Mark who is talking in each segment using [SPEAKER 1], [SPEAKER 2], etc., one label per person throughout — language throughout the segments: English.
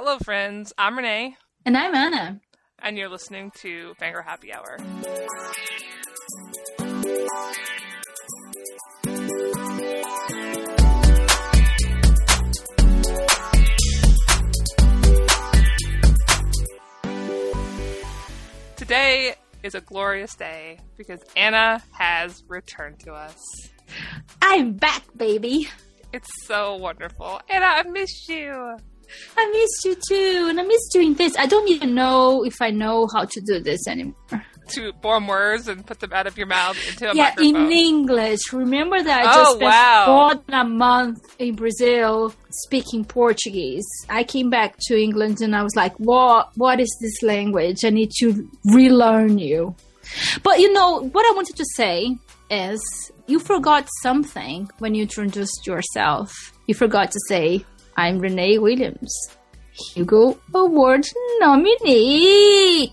[SPEAKER 1] Hello, friends. I'm Renay,
[SPEAKER 2] And I'm Ana.
[SPEAKER 1] and you're listening to Fangirl Happy Hour. Today is a glorious day because Ana has returned to us.
[SPEAKER 2] I'm back, baby.
[SPEAKER 1] It's so wonderful. Ana, I miss you.
[SPEAKER 2] I missed you too, and I miss doing this. I don't even know if I know how to do this anymore.
[SPEAKER 1] To form words and put them out of your mouth into a
[SPEAKER 2] yeah,
[SPEAKER 1] microphone.
[SPEAKER 2] in English. Remember that I
[SPEAKER 1] Oh,
[SPEAKER 2] just spent
[SPEAKER 1] wow.
[SPEAKER 2] more than a month in Brazil speaking Portuguese. I came back to England and I was like, "What? What is this language? I need to relearn you." But you know what I wanted to say is, you forgot something when you introduced yourself. You forgot to say, "I'm Renay Williams." Hugo Award nominee.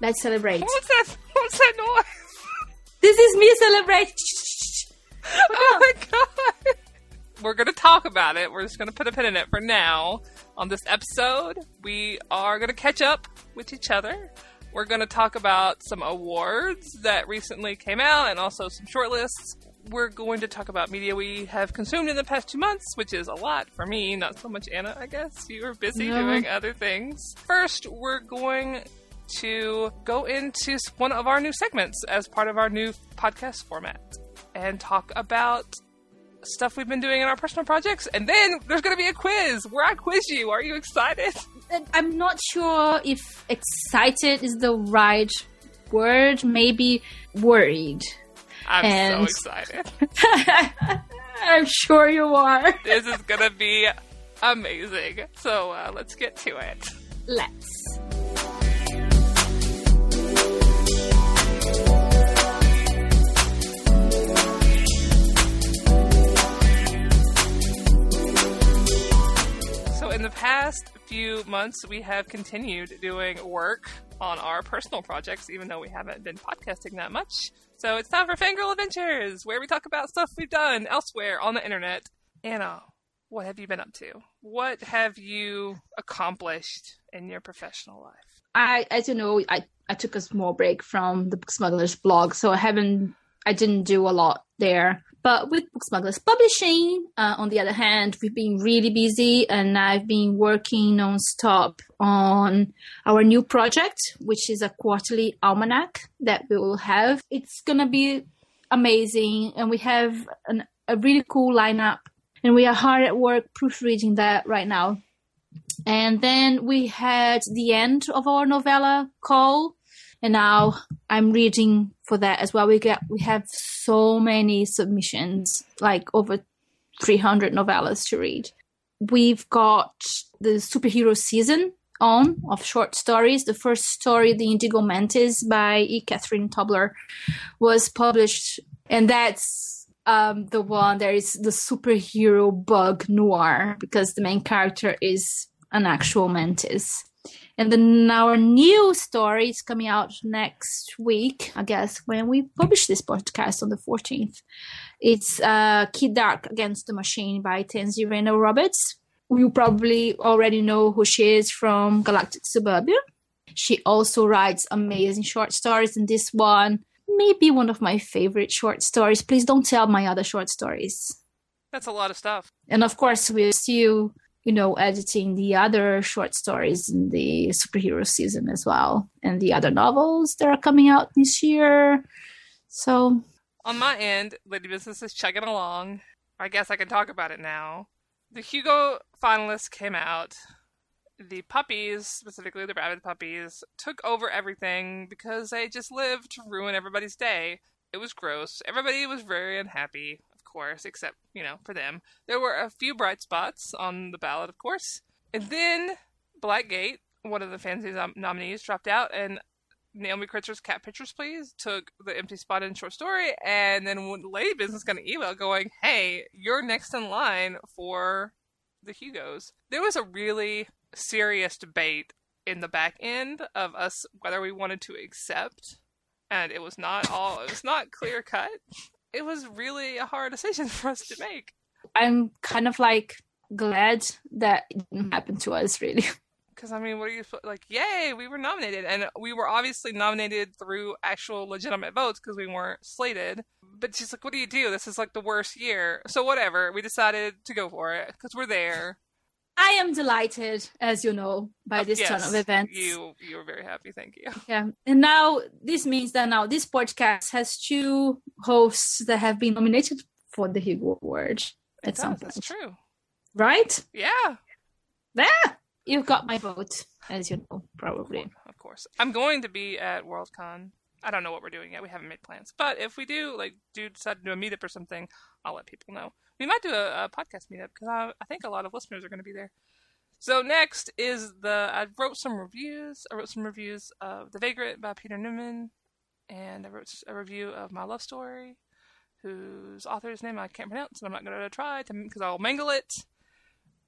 [SPEAKER 2] Let's celebrate.
[SPEAKER 1] What's that? What's that noise?
[SPEAKER 2] This is me celebrating.
[SPEAKER 1] Oh my god! We're gonna talk about it. We're just gonna put a pin in it for now. On this episode, we are gonna catch up with each other. We're gonna talk about some awards that recently came out and also some shortlists. We're going to talk about media we have consumed in the past two months, which is a lot for me, not so much Ana, I guess. You are busy
[SPEAKER 2] No.
[SPEAKER 1] doing other things. First, we're going to go into one of our new segments as part of our new podcast format and talk about stuff we've been doing in our personal projects. And then there's going to be a quiz where I quiz you. Are you excited?
[SPEAKER 2] I'm not sure if excited is the right word. Maybe worried.
[SPEAKER 1] I'm
[SPEAKER 2] And-
[SPEAKER 1] so excited.
[SPEAKER 2] I'm sure you are.
[SPEAKER 1] this is going to be amazing. So uh, let's get to it.
[SPEAKER 2] Let's.
[SPEAKER 1] So, in the past few months, we have continued doing work on our personal projects, even though we haven't been podcasting that much. So, it's time for Fangirl Adventures, where we talk about stuff we've done elsewhere on the internet. Ana, what have you been up to? What have you accomplished in your professional life?
[SPEAKER 2] I, as you know, I, I took a small break from the Book Smugglers blog, so I haven't, I didn't do a lot there. But with Book Smugglers Publishing, uh, on the other hand, we've been really busy, and I've been working non-stop on our new project, which is a quarterly almanac that we will have. It's gonna be amazing, and we have an, a really cool lineup, and we are hard at work proofreading that right now. And then we had the end of our novella call, and now I'm reading for that as well. We get we have so many submissions, like over 300 novellas to read. We've got the superhero season on of short stories. The first story, The Indigo Mantis by E. Catherine Tobler, was published, and that's um, the one that is the superhero bug noir because the main character is an actual mantis. And then our new story is coming out next week, I guess, when we publish this podcast on the 14th. It's uh, Kid Dark Against the Machine by Tansy Rayner Roberts. You probably already know who she is from Galactic Suburbia. She also writes amazing short stories, and this one may be one of my favorite short stories. Please don't tell my other short stories.
[SPEAKER 1] That's a lot of stuff.
[SPEAKER 2] And of course, we're still, you know, editing the other short stories in the superhero season as well, and the other novels that are coming out this year. So,
[SPEAKER 1] On my end, Lady Business is chugging along. I guess I can talk about it now. The Hugo finalists came out. The puppies, specifically the rabid puppies, took over everything because they just lived to ruin everybody's day. It was gross. Everybody was very unhappy, course, except, you know, for them. There were a few bright spots on the ballot, of course. And then Black Gate, one of the fancy nom- nominees, dropped out, and Naomi Kritzer's Cat Pictures Please took the empty spot in short story, and then Lady Business got an email going, "Hey, you're next in line for the Hugos." There was a really serious debate in the back end of us whether we wanted to accept, and it was not all it was not clear cut. It was really a hard decision for us to make.
[SPEAKER 2] I'm kind of like glad that it didn't happen to us, really.
[SPEAKER 1] Because I mean, what are you like? Yay, we were nominated, and we were obviously nominated through actual legitimate votes because we weren't slated. But she's like, "What do you do? This is like the worst year." So whatever, we decided to go for it because we're there.
[SPEAKER 2] I am delighted, as you know, by this
[SPEAKER 1] yes,
[SPEAKER 2] turn of events.
[SPEAKER 1] You you were very happy, thank you.
[SPEAKER 2] Yeah, and now this means that now this podcast has two hosts that have been nominated for the Hugo Award
[SPEAKER 1] It
[SPEAKER 2] at some point,
[SPEAKER 1] That's true.
[SPEAKER 2] right?
[SPEAKER 1] Yeah,
[SPEAKER 2] Yeah, you've got my vote, as you know, probably.
[SPEAKER 1] of course. I'm going to be at Worldcon. I don't know what we're doing yet. We haven't made plans. But if we do, like, do decide to do a meetup or something, I'll let people know. We might do a, a podcast meetup because I, I think a lot of listeners are going to be there. So next is the I wrote some reviews. I wrote some reviews of The Vagrant by Peter Newman, and I wrote a review of My Love Story, whose author's name I can't pronounce, and I'm not going to try because I'll mangle it.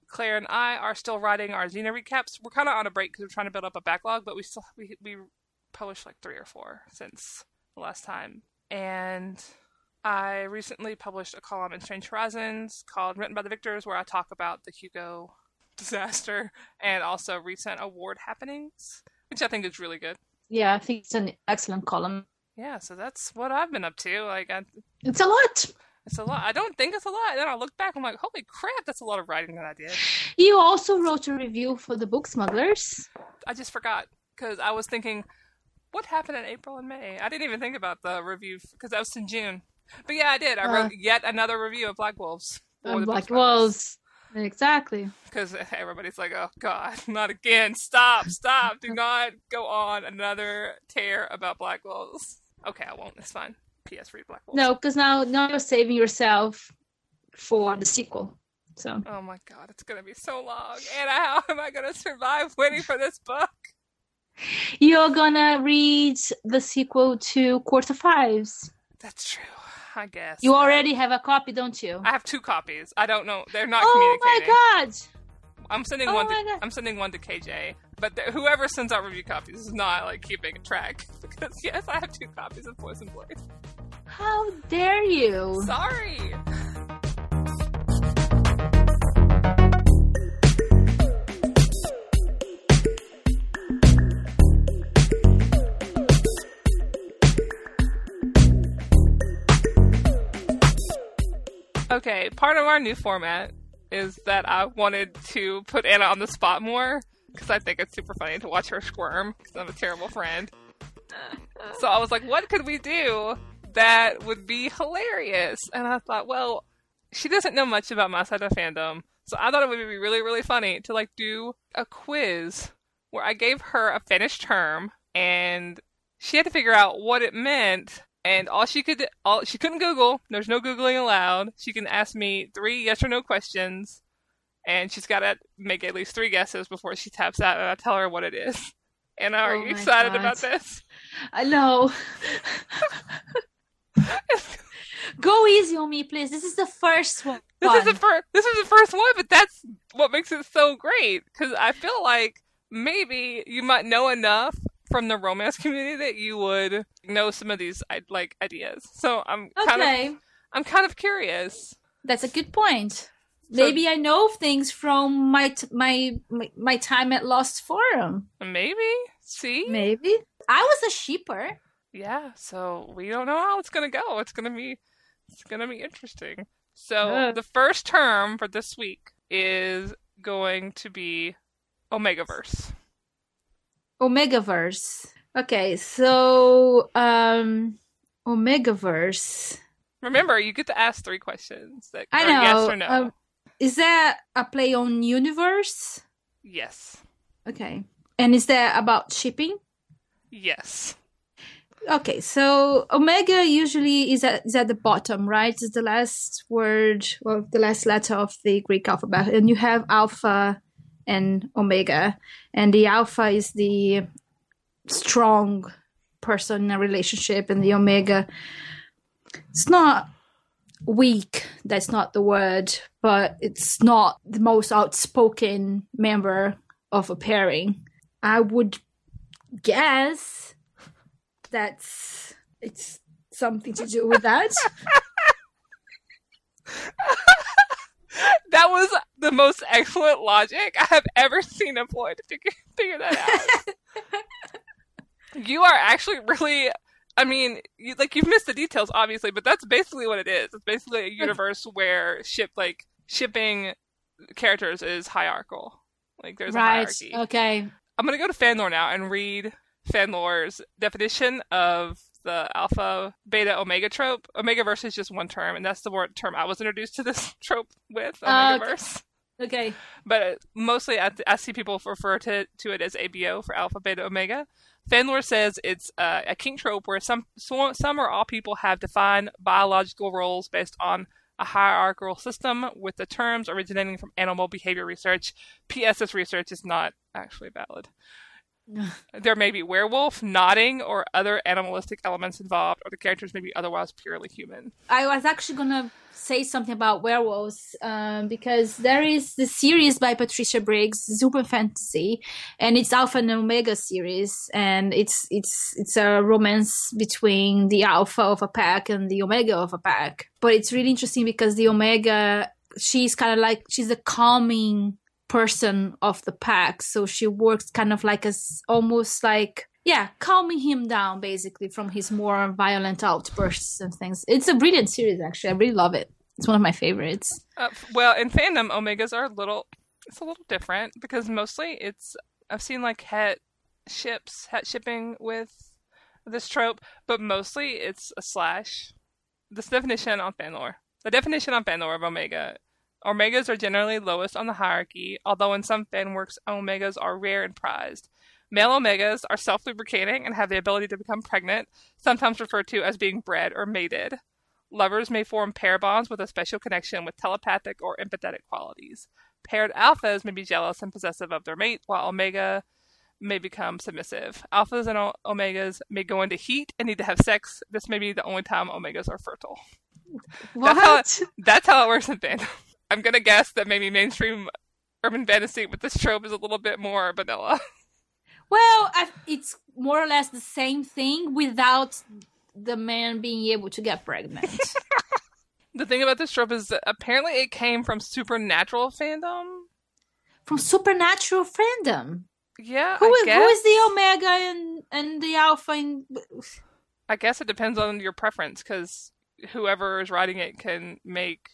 [SPEAKER 1] Claire and I are still writing our Xena recaps. We're kind of on a break because we're trying to build up a backlog, but we still we we published like three or four since the last time. And I recently published a column in Strange Horizons called Written by the Victors, where I talk about the Hugo disaster and also recent award happenings, which I think is really good.
[SPEAKER 2] Yeah, I think it's an excellent column.
[SPEAKER 1] Yeah, so that's what I've been up to. Like, I,
[SPEAKER 2] It's a lot.
[SPEAKER 1] it's a lot. I don't think it's a lot. And then I look back, I'm like, holy crap, that's a lot of writing that I did.
[SPEAKER 2] You also wrote a review for the Book Smugglers.
[SPEAKER 1] I just forgot because I was thinking, what happened in April and May? I didn't even think about the review because that was in June. But yeah, I did. I
[SPEAKER 2] Uh.
[SPEAKER 1] wrote yet another review of Black Wolves.
[SPEAKER 2] Um, like Wolves. Exactly.
[SPEAKER 1] Because everybody's like, oh god, not again. Stop, stop. Do not go on another tear about Black Wolves. Okay, I won't. It's fine. P.S. Read Black Wolves.
[SPEAKER 2] No, because now now you're saving yourself for the sequel. So
[SPEAKER 1] Oh my god, it's gonna be so long. And how am I gonna survive waiting for this book?
[SPEAKER 2] you're gonna read the sequel to Court of Fives.
[SPEAKER 1] That's true. I guess.
[SPEAKER 2] You already have a copy, don't you?
[SPEAKER 1] I have two copies. I don't know. They're not communicating.
[SPEAKER 2] Oh my god!
[SPEAKER 1] I'm sending
[SPEAKER 2] Oh
[SPEAKER 1] one. To,
[SPEAKER 2] God.
[SPEAKER 1] I'm sending one to KJ. But th- whoever sends out review copies is not like keeping track because yes, I have two copies of Poison Blade.
[SPEAKER 2] How dare you?
[SPEAKER 1] Sorry. Okay, part of our new format is that I wanted to put Ana on the spot more because I think it's super funny to watch her squirm because I'm a terrible friend. So I was like, what could we do that would be hilarious? And I thought, well, she doesn't know much about my side of fandom, so I thought it would be really, really funny to like do a quiz where I gave her a fannish term and she had to figure out what it meant. And all she could, all she couldn't Google. There's no googling allowed. She can ask me three yes or no questions, and she's got to make at least three guesses before she taps out. And I tell her what it is. And are
[SPEAKER 2] Oh
[SPEAKER 1] you excited
[SPEAKER 2] God.
[SPEAKER 1] about this?
[SPEAKER 2] I know. Go easy on me, please. This is the first one.
[SPEAKER 1] This is the first. This is the first one, but that's what makes it so great because I feel like maybe you might know enough from the romance community that you would know some of these like ideas. So I'm kind
[SPEAKER 2] okay.
[SPEAKER 1] of I'm kind of curious.
[SPEAKER 2] That's a good point. Maybe I know things from my t- my, my my time at Lost Forum.
[SPEAKER 1] Maybe see,
[SPEAKER 2] Maybe I was a sheeper.
[SPEAKER 1] yeah. So we don't know how it's gonna go. It's gonna be it's gonna be interesting. So
[SPEAKER 2] Yeah.
[SPEAKER 1] the first term for this week is going to be Omegaverse.
[SPEAKER 2] Omegaverse. Okay, so um, Omegaverse.
[SPEAKER 1] Remember, you get to ask three questions that
[SPEAKER 2] I know.
[SPEAKER 1] yes or no.
[SPEAKER 2] um, is that a play on universe?
[SPEAKER 1] yes.
[SPEAKER 2] Okay, and is that about shipping?
[SPEAKER 1] Yes.
[SPEAKER 2] Okay, so omega usually is at, is at the bottom, right? It's the last word or the last letter of the Greek alphabet, and you have alpha and omega, and the alpha is the strong person in a relationship, and the omega it's not weak. That's not the word, but it's not the most outspoken member of a pairing. I would guess that's it's something to do with that.
[SPEAKER 1] that was the most excellent logic I have ever seen employed to figure, figure that out. you are actually really I mean, you, like you've missed the details, obviously, but that's basically what it is. It's basically a universe where ship like shipping characters is hierarchical. Like there's
[SPEAKER 2] right.
[SPEAKER 1] a hierarchy.
[SPEAKER 2] Okay.
[SPEAKER 1] I'm gonna go to fanlore now and read fanlore's definition of the alpha, beta, omega trope. Omega verse is just one term, and that's the word term I was introduced to this trope with.
[SPEAKER 2] Uh,
[SPEAKER 1] Omega verse.
[SPEAKER 2] Okay.
[SPEAKER 1] But mostly, I, I see people refer to, to it as ABO for alpha, beta, omega. Fanlore says it's uh, a kink trope where some, some some or all people have defined biological roles based on a hierarchical system, with the terms originating from animal behavior research. P.S. This research is not actually valid. there may be werewolf, knotting, or other animalistic elements involved, or the characters may be otherwise purely human.
[SPEAKER 2] I was actually gonna say something about werewolves um, because there is the series by Patricia Briggs, Super Fantasy, and it's Alpha and Omega series, and it's it's it's a romance between the Alpha of a pack and the Omega of a pack. But it's really interesting because the Omega, she's kind of like she's a calming person of the pack, so she works kind of like as almost like yeah, calming him down basically from his more violent outbursts and things. It's a brilliant series, actually. I really love it. It's one of my favorites.
[SPEAKER 1] Uh, well, in fandom, omegas are a little. It's a little different because mostly it's. I've seen like het ships, het shipping with this trope, but mostly it's a slash. This definition on fanlore. The definition on fanlore of omega. Omegas are generally lowest on the hierarchy, although in some fan works, omegas are rare and prized. Male omegas are self lubricating and have the ability to become pregnant, sometimes referred to as being bred or mated. Lovers may form pair bonds with a special connection with telepathic or empathetic qualities. Paired alphas may be jealous and possessive of their mate, while omega may become submissive. Alphas and o- omegas may go into heat and need to have sex. This may be the only time omegas are fertile.
[SPEAKER 2] What?
[SPEAKER 1] That's how it, that's how it works in fandom. I'm gonna guess that maybe mainstream urban fantasy with this trope is a little bit more vanilla.
[SPEAKER 2] Well, I, it's more or less the same thing without the man being able to get pregnant.
[SPEAKER 1] The thing about this trope is that apparently it came from supernatural fandom.
[SPEAKER 2] From supernatural fandom.
[SPEAKER 1] Yeah,
[SPEAKER 2] Who who is the Omega and, and the Alpha? And,
[SPEAKER 1] I guess it depends on your preference because whoever is writing it can make.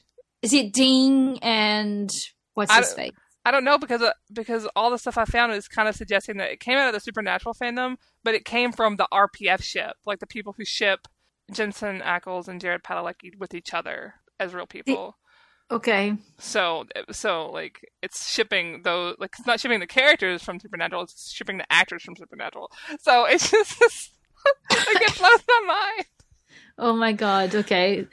[SPEAKER 2] Is it Dean and what's
[SPEAKER 1] I
[SPEAKER 2] his face?
[SPEAKER 1] I don't know because uh, because all the stuff I found is kind of suggesting that it came out of the supernatural fandom, but it came from the RPF ship, like the people who ship Jensen Ackles and Jared Padalecki with each other as real people.
[SPEAKER 2] Okay.
[SPEAKER 1] So so like it's shipping those like it's not shipping the characters from Supernatural, it's shipping the actors from Supernatural. So it's just like it blows my mind.
[SPEAKER 2] Oh my god. Okay.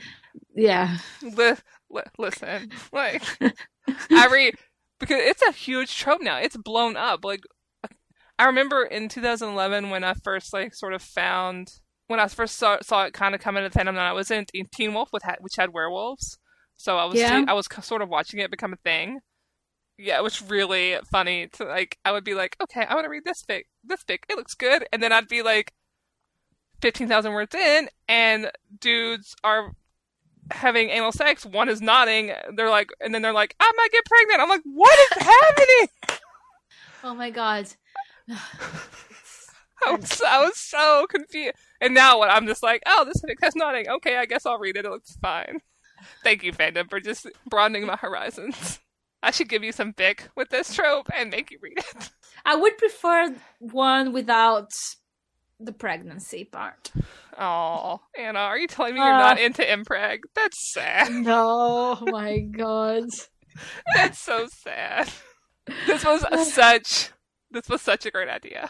[SPEAKER 2] Yeah.
[SPEAKER 1] Li- li- listen, like I read because it's a huge trope now. It's blown up. Like I remember in 2011 when I first like sort of found when I first saw, saw it kind of come into the fandom. And I was in, in Teen Wolf with which had werewolves, so I was
[SPEAKER 2] Yeah.
[SPEAKER 1] I was sort of watching it become a thing. Yeah, it was really funny to like. I would be like, okay, I want to read this fic. This fic, it looks good, and then I'd be like, fifteen thousand words in, and dudes are having anal sex. One is knotting. They're like, and then they're like, I might get pregnant. I'm like, what is happening?
[SPEAKER 2] Oh my god.
[SPEAKER 1] I was, I was so confused. And now what? I'm just like, oh, this has knotting. Okay, I guess I'll read it. It looks fine. Thank you, fandom, for just broadening my horizons. I should give you some fic with this trope and make you read it.
[SPEAKER 2] I would prefer one without the pregnancy part.
[SPEAKER 1] Oh, Ana, are you telling me you're
[SPEAKER 2] Uh.
[SPEAKER 1] not into impreg? That's sad.
[SPEAKER 2] No, my god.
[SPEAKER 1] That's so sad. This was such. This was such a great idea.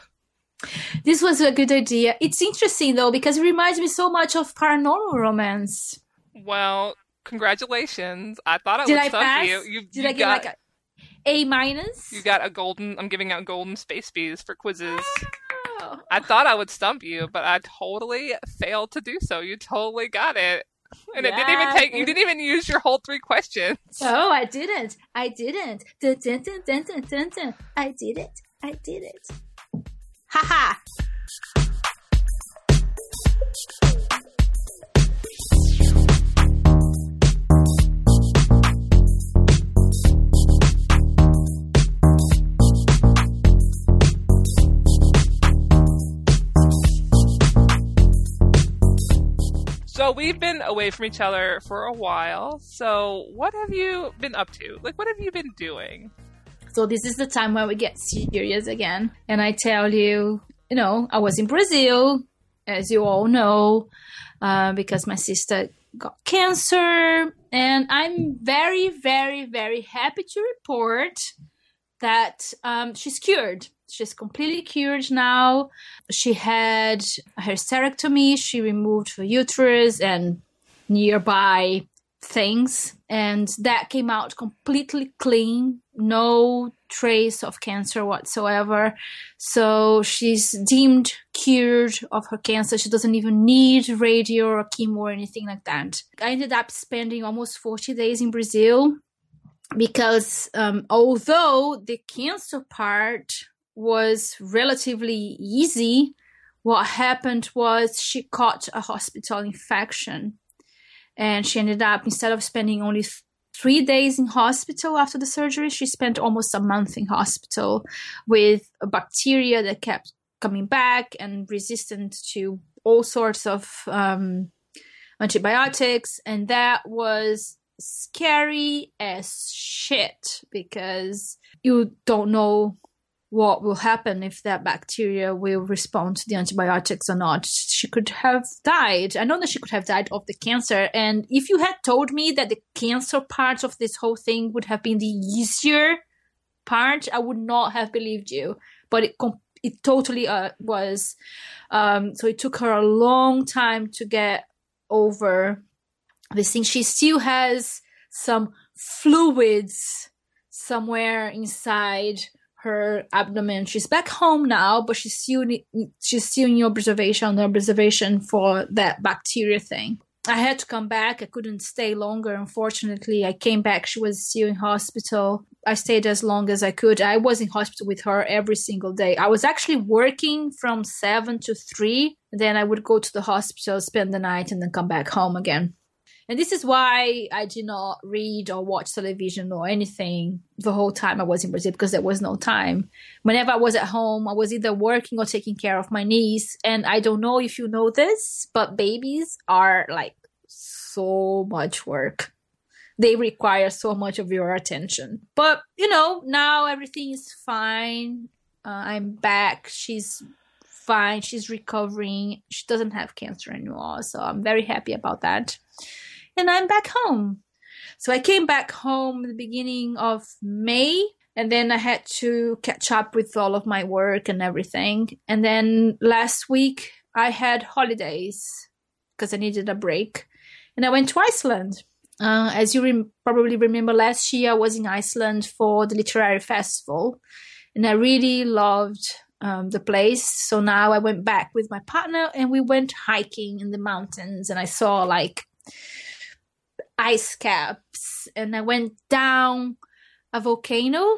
[SPEAKER 2] This was a good idea. It's interesting though because it reminds me so much of paranormal romance.
[SPEAKER 1] Well, congratulations. I thought I
[SPEAKER 2] Did
[SPEAKER 1] would
[SPEAKER 2] I
[SPEAKER 1] stump
[SPEAKER 2] pass?
[SPEAKER 1] you. You,
[SPEAKER 2] Did
[SPEAKER 1] you
[SPEAKER 2] I get
[SPEAKER 1] got,
[SPEAKER 2] like a A minus?
[SPEAKER 1] You got a golden. I'm giving out golden space bees for quizzes. I thought I would stump you, but I totally failed to do so. You totally got it, and it didn't even take. You didn't even use your whole three questions.
[SPEAKER 2] Oh, I didn't. I didn't. Dun, dun, dun, dun, dun, dun, dun. I did it. I did it. Haha.
[SPEAKER 1] So we've been away from each other for a while. So what have you been up to? Like, what have you been doing?
[SPEAKER 2] So this is the time when we get serious again. And I tell you, you know, I was in Brazil, as you all know, uh, because my sister got cancer. And I'm very, very, very happy to report that um, she's cured. She's completely cured now. She had a hysterectomy. She removed her uterus and nearby things, and that came out completely clean. No trace of cancer whatsoever. So she's deemed cured of her cancer. She doesn't even need radio or chemo or anything like that. I ended up spending almost 40 days in Brazil because um, although the cancer part was relatively easy, what happened was she caught a hospital infection and she ended up instead of spending only th- three days in hospital after the surgery she spent almost a month in hospital with a bacteria that kept coming back and resistant to all sorts of um, antibiotics and that was scary as shit because you don't know what will happen if that bacteria will respond to the antibiotics or not. She could have died. I know that she could have died of the cancer. And if you had told me that the cancer part of this whole thing would have been the easier part, I would not have believed you. But it it totally uh, was. Um, so it took her a long time to get over this thing. She still has some fluids somewhere inside her abdomen. She's back home now, but she's still she's still in observation, observation for that bacteria thing. I had to come back. I couldn't stay longer. Unfortunately, I came back. She was still in hospital. I stayed as long as I could. I was in hospital with her every single day. I was actually working from seven to three. Then I would go to the hospital, spend the night, and then come back home again. And this is why I did not read or watch television or anything the whole time I was in Brazil because there was no time. Whenever I was at home, I was either working or taking care of my niece. And I don't know if you know this, but babies are like so much work. They require so much of your attention. But, you know, now everything is fine. Uh, I'm back. She's fine. She's recovering. She doesn't have cancer anymore. So I'm very happy about that and I'm back home. So I came back home the beginning of May and then I had to catch up with all of my work and everything. And then last week I had holidays because I needed a break and I went to Iceland. Uh, as you re- probably remember, last year I was in Iceland for the literary festival and I really loved um, the place. So now I went back with my partner and we went hiking in the mountains and I saw like ice caps and I went down a volcano.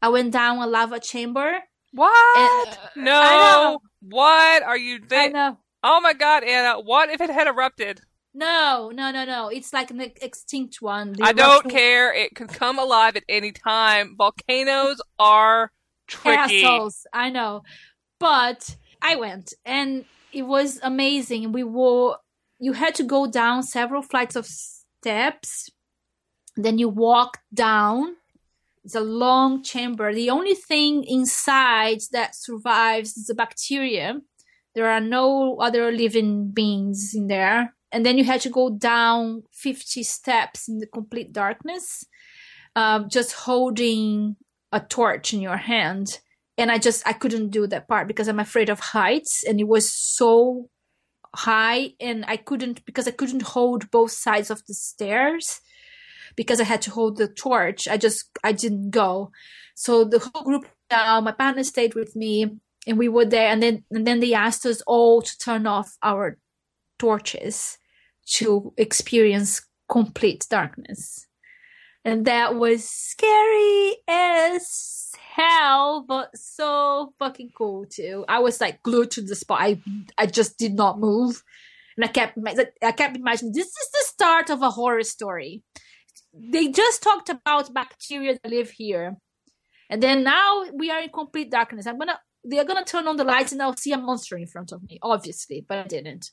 [SPEAKER 2] I went down a lava chamber.
[SPEAKER 1] What? And, uh, no. What are you
[SPEAKER 2] thinking?
[SPEAKER 1] Oh my god, Ana, what if it had erupted?
[SPEAKER 2] No, no, no, no. It's like an extinct one.
[SPEAKER 1] The I don't care. It could come alive at any time. Volcanoes are tricky.
[SPEAKER 2] Assholes. I know. But I went and it was amazing. We were you had to go down several flights of steps. Then you walk down. It's a long chamber. The only thing inside that survives is the bacteria. There are no other living beings in there. And then you had to go down 50 steps in the complete darkness, um, just holding a torch in your hand. And I just, I couldn't do that part because I'm afraid of heights. And it was so high and I couldn't because I couldn't hold both sides of the stairs because I had to hold the torch. I just I didn't go. So the whole group now, my partner stayed with me and we were there and then and then they asked us all to turn off our torches to experience complete darkness. And that was scary as hell, but so fucking cool too. I was like glued to the spot. I I just did not move, and I kept I kept imagining this is the start of a horror story. They just talked about bacteria that live here, and then now we are in complete darkness. I'm gonna they're gonna turn on the lights and I'll see a monster in front of me, obviously, but I didn't.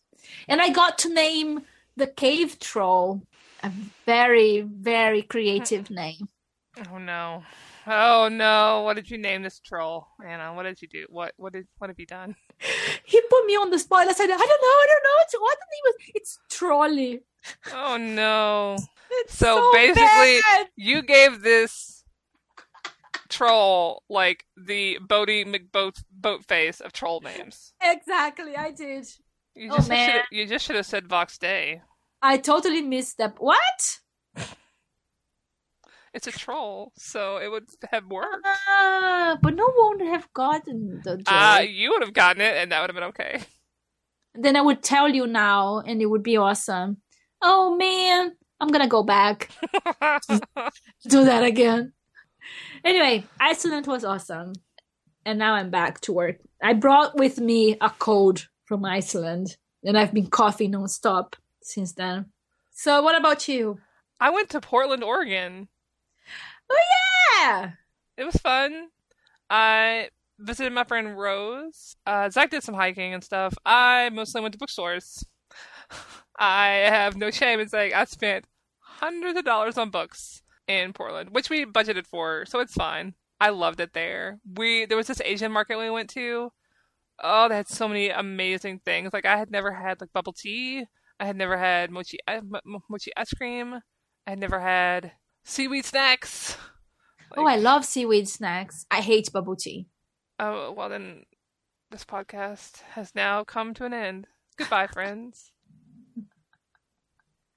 [SPEAKER 2] And I got to name the cave troll. A very, very creative name.
[SPEAKER 1] Oh no. Oh no. What did you name this troll? Ana, what did you do? What what did what have you done?
[SPEAKER 2] He put me on the spot. I said, I don't know, I don't know. It's what the name was. It's Trolley.
[SPEAKER 1] Oh no.
[SPEAKER 2] It's
[SPEAKER 1] So
[SPEAKER 2] so,
[SPEAKER 1] basically-
[SPEAKER 2] bad.
[SPEAKER 1] You gave this troll like the Boaty McBoat boat face of troll names.
[SPEAKER 2] exactly, I did.
[SPEAKER 1] You
[SPEAKER 2] Oh,
[SPEAKER 1] just
[SPEAKER 2] man.
[SPEAKER 1] should you just should have said Vox Day.
[SPEAKER 2] I totally missed that. What?
[SPEAKER 1] It's a troll, so it would have worked.
[SPEAKER 2] Ah, but no one would have gotten the joke.
[SPEAKER 1] Uh, you would have gotten it, and that would have been okay.
[SPEAKER 2] then I would tell you now, and it would be awesome. Oh man, I'm gonna go back do that again. Anyway, Iceland was awesome, and now I'm back to work. I brought with me a cold from Iceland, and I've been coughing nonstop since then. So, what about you?
[SPEAKER 1] I went to Portland, Oregon.
[SPEAKER 2] Oh yeah,
[SPEAKER 1] It was fun. I visited my friend Rose. Uh, Zach did some hiking and stuff. I mostly went to bookstores. I have no shame in saying I spent hundreds of dollars on books in Portland, which we budgeted for, so it's fine. I loved it there. We there was this Asian market we went to. Oh, they had so many amazing things. Like I had never had like bubble tea. I had never had mochi mo- mochi ice cream. I had never had seaweed snacks.
[SPEAKER 2] oh, I love seaweed snacks. I hate bubble tea.
[SPEAKER 1] Oh, well then this podcast has now come to an end. Goodbye, friends.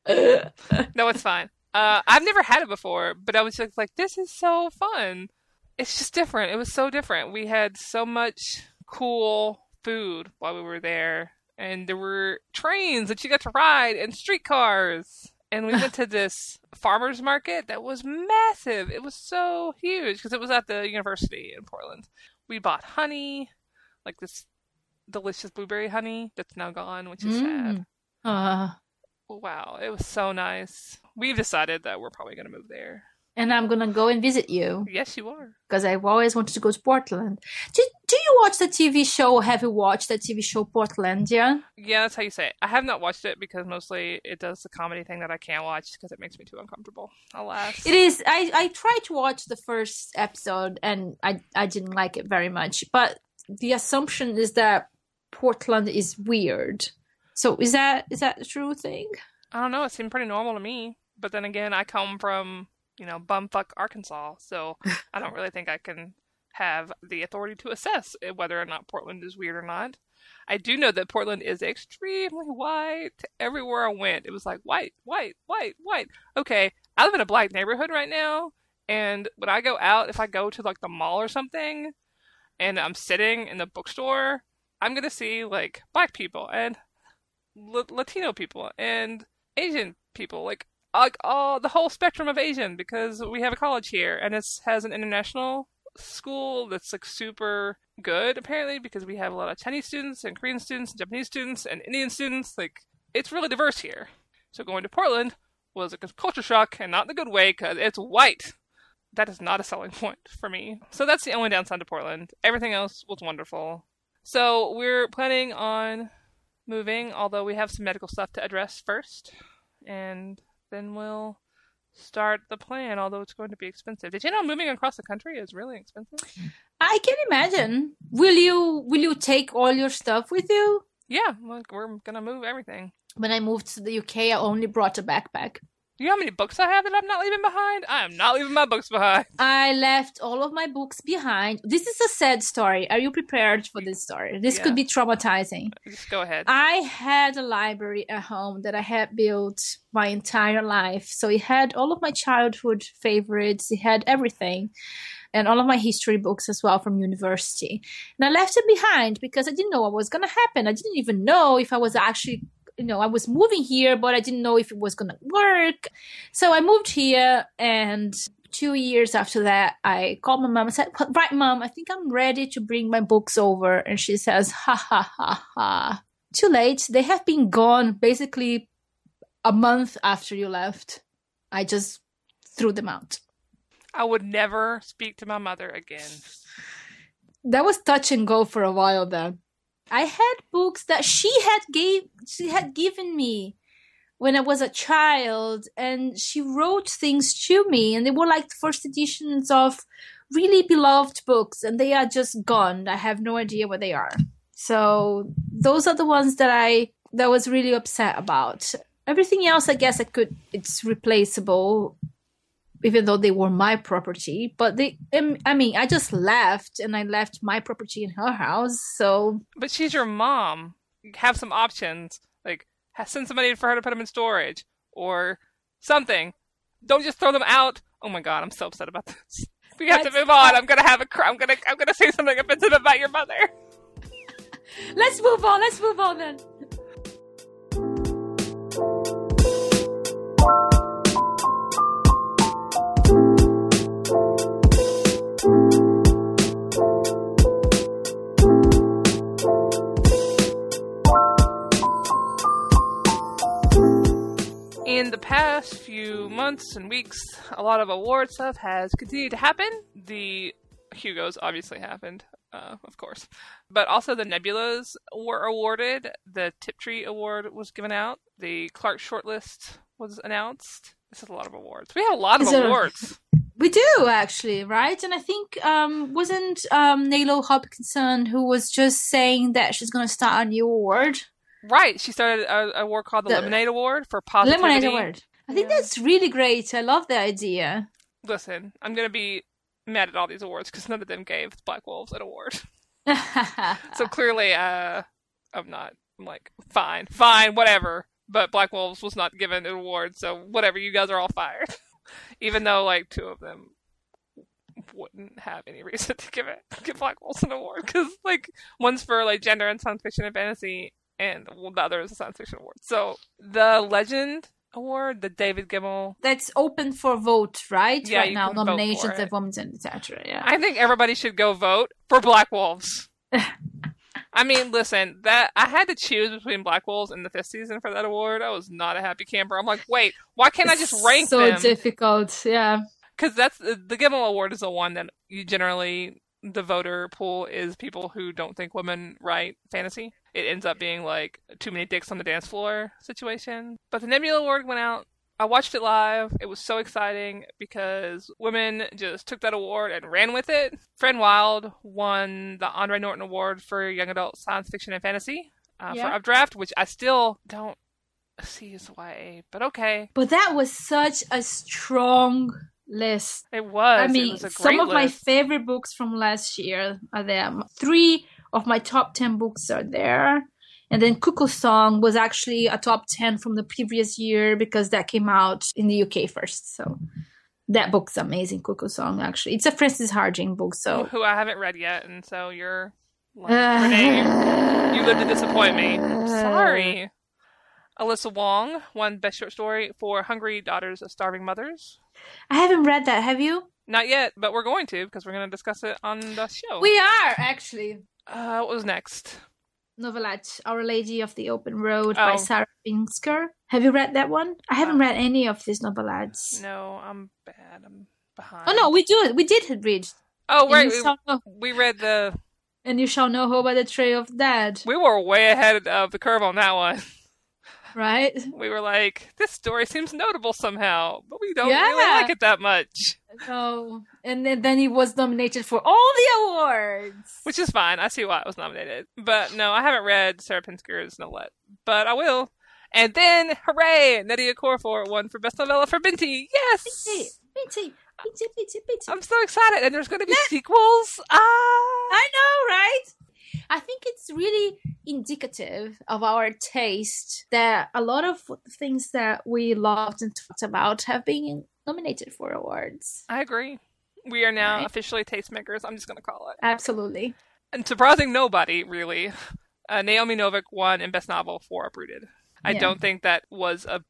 [SPEAKER 1] No, it's fine. Uh, I've never had it before, but I was just like, this is so fun. It's just different. It was so different. We had so much cool food while we were there, and there were trains that you got to ride and streetcars. And we went to this farmers market that was massive. It was so huge because it was at the university in Portland. We bought honey, like this delicious blueberry honey that's now gone, which is sad.
[SPEAKER 2] Mm. Uh,
[SPEAKER 1] Wow, it was so nice. We've decided that we're probably going to move there.
[SPEAKER 2] And I'm gonna go and visit you
[SPEAKER 1] Yes, you are.
[SPEAKER 2] because I've always wanted to go to Portland. Do Do you watch the TV show? Have you watched the TV show Portlandia?
[SPEAKER 1] Yeah, that's how you say it. I have not watched it because mostly it does the comedy thing that I can't watch because it makes me too uncomfortable. Alas.
[SPEAKER 2] It is. I I tried to watch the first episode and I I didn't like it very much. But the assumption is that Portland is weird. So is that is that a true thing?
[SPEAKER 1] I don't know. It seemed pretty normal to me. But then again, I come from, you know, bumfuck Arkansas. So I don't really think I can have the authority to assess whether or not Portland is weird or not. I do know that Portland is extremely white. Everywhere I went, it was like white, white, white, white. Okay, I live in a black neighborhood right now. And when I go out, if I go to like the mall or something, and I'm sitting in the bookstore, I'm gonna see like black people and L- Latino people and Asian people, like like all the whole spectrum of Asian, because we have a college here and it has an international school that's like super good apparently because we have a lot of Chinese students and Korean students and Japanese students and Indian students. Like it's really diverse here. So going to Portland was a culture shock and not in the good way because it's white. That is not a selling point for me. So that's the only downside to Portland. Everything else was wonderful. So we're planning on moving, although we have some medical stuff to address first, and then we'll start the plan. Although it's going to be expensive. Did you know moving across the country is really expensive?
[SPEAKER 2] I can imagine. Will you will you take all your stuff with you?
[SPEAKER 1] Yeah, like we're gonna move everything.
[SPEAKER 2] When I moved to the UK, I only brought a backpack.
[SPEAKER 1] You know how many books I have that I'm not leaving behind? I am not leaving my books behind.
[SPEAKER 2] I left all of my books behind. This is a sad story. Are you prepared for this story? This
[SPEAKER 1] Yeah.
[SPEAKER 2] could be traumatizing.
[SPEAKER 1] Just go ahead.
[SPEAKER 2] I had a library at home that I had built my entire life. So it had all of my childhood favorites, it had everything, and all of my history books as well from university. And I left it behind because I didn't know what was going to happen. I didn't even know if I was actually. You know, I was moving here, but I didn't know if it was gonna work. So I moved here, and two years after that, I called my mom and said, Right, mom, I think I'm ready to bring my books over. And she says, Ha ha ha ha. Too late. They have been gone basically a month after you left. I just threw them out.
[SPEAKER 1] I would never speak to my mother again.
[SPEAKER 2] That was touch and go for a while then. I had books that she had gave she had given me when I was a child, and she wrote things to me, and they were like the first editions of really beloved books, and they are just gone. I have no idea where they are. So those are the ones that I that was really upset about. Everything else, I guess, I could. It's replaceable, even though they were my property. But they, I mean, I just left, and I left my property in her house. So,
[SPEAKER 1] But she's your mom. Have some options. Like, send somebody for her to put them in storage or something. Don't just throw them out. Oh my god, I'm so upset about this. We have to move on. I'm gonna have a. Cr- I'm gonna. I'm gonna say something offensive about your mother.
[SPEAKER 2] let's move on. Let's move on then.
[SPEAKER 1] Past few months and weeks, a lot of award stuff has continued to happen. The Hugos obviously happened, uh, of course, but also the Nebulas were awarded. The Tiptree Award was given out. The Clarke Shortlist was announced. This is a lot of awards. We have a lot of
[SPEAKER 2] Is it a-
[SPEAKER 1] awards.
[SPEAKER 2] We do actually, right? And I think um wasn't um Nalo Hopkinson who was just saying that she's going to start a new award,
[SPEAKER 1] Right. She started a, award called the,
[SPEAKER 2] The-
[SPEAKER 1] Lemonade Award for positivity.
[SPEAKER 2] Lemonade Award. I think
[SPEAKER 1] Yeah.
[SPEAKER 2] that's really great. I love the idea.
[SPEAKER 1] Listen, I'm gonna be mad at all these awards because none of them gave Black Wolves an award. So clearly, uh, I'm not. I'm like, fine, fine, whatever. But Black Wolves was not given an award, so whatever. You guys are all fired. Even though like two of them wouldn't have any reason to give it give Black Wolves an award because like one's for like gender and science fiction and fantasy, and the other is a science fiction award. So the Legend Award, the David Gemmell
[SPEAKER 2] that's open for vote, right?
[SPEAKER 1] Yeah,
[SPEAKER 2] right now, nominations and women's and etc. Yeah.
[SPEAKER 1] I think everybody should go vote for Black Wolves. I mean, listen, that I had to choose between Black Wolves and the fifth season for that award. I was not a happy camper. I'm like, wait, why can't I just rank
[SPEAKER 2] so
[SPEAKER 1] them?
[SPEAKER 2] So difficult. Yeah.
[SPEAKER 1] Because that's the Gemmell Award is the one that you generally the voter pool is people who don't think women write fantasy. It ends up being like too many dicks on the dance floor situation. But the Nebula Award went out. I watched it live. It was so exciting because women just took that award and ran with it. Fran Wilde won the Andre Norton Award for Young Adult Science Fiction and Fantasy uh,
[SPEAKER 2] Yeah.
[SPEAKER 1] for Updraft, which I still don't see as YA, but okay.
[SPEAKER 2] But that was such a strong list.
[SPEAKER 1] It was.
[SPEAKER 2] I mean,
[SPEAKER 1] was
[SPEAKER 2] some of my favorite books from last year are there. Three of my top 10 books are there. And then Cuckoo Song was actually a top 10 from the previous year because that came out in the UK first. So that book's amazing, Cuckoo Song, actually. It's a Frances Hardinge book, so.
[SPEAKER 1] who I haven't read yet, and so you're like, uh, Renay, you live to disappoint me. I'm sorry. Uh, Alyssa Wong won Best Short Story for Hungry Daughters of Starving Mothers.
[SPEAKER 2] I haven't read that, have you?
[SPEAKER 1] Not yet, but we're going to because we're going to discuss it on the show.
[SPEAKER 2] We are, actually.
[SPEAKER 1] Uh, what was next?
[SPEAKER 2] Novelette, Our Lady of the Open Road by
[SPEAKER 1] Oh.
[SPEAKER 2] Sarah Pinsker. Have you read that one? I haven't read any of these novelettes.
[SPEAKER 1] No, I'm bad. I'm behind.
[SPEAKER 2] Oh no, we do. We did read.
[SPEAKER 1] Oh, right. We,
[SPEAKER 2] know,
[SPEAKER 1] we read the.
[SPEAKER 2] and you shall know her by the trail of dead,
[SPEAKER 1] We were way ahead of the curve on that one.
[SPEAKER 2] right?
[SPEAKER 1] We were like, this story seems notable somehow, but we don't really
[SPEAKER 2] Yeah.
[SPEAKER 1] like it that much.
[SPEAKER 2] So, and then, then he was nominated for all the awards.
[SPEAKER 1] Which is fine. I see why it was nominated. But no, I haven't read Sarah Pinsker's Novelette. But I will. And then, hooray! Nnedi Okorafor won for Best Novella for Binti! Yes!
[SPEAKER 2] Binti, Binti, Binti, Binti, Binti.
[SPEAKER 1] I'm so excited! And there's going to be sequels! Ah!
[SPEAKER 2] I know, right? I think it's really indicative of our taste that a lot of things that we loved and talked about have been nominated for awards.
[SPEAKER 1] I agree. We are now
[SPEAKER 2] Right.
[SPEAKER 1] officially tastemakers. I'm just going to call it.
[SPEAKER 2] Absolutely.
[SPEAKER 1] And surprising nobody, really, uh, Naomi Novik won in Best Novel for Uprooted. I
[SPEAKER 2] Yeah.
[SPEAKER 1] don't think that was a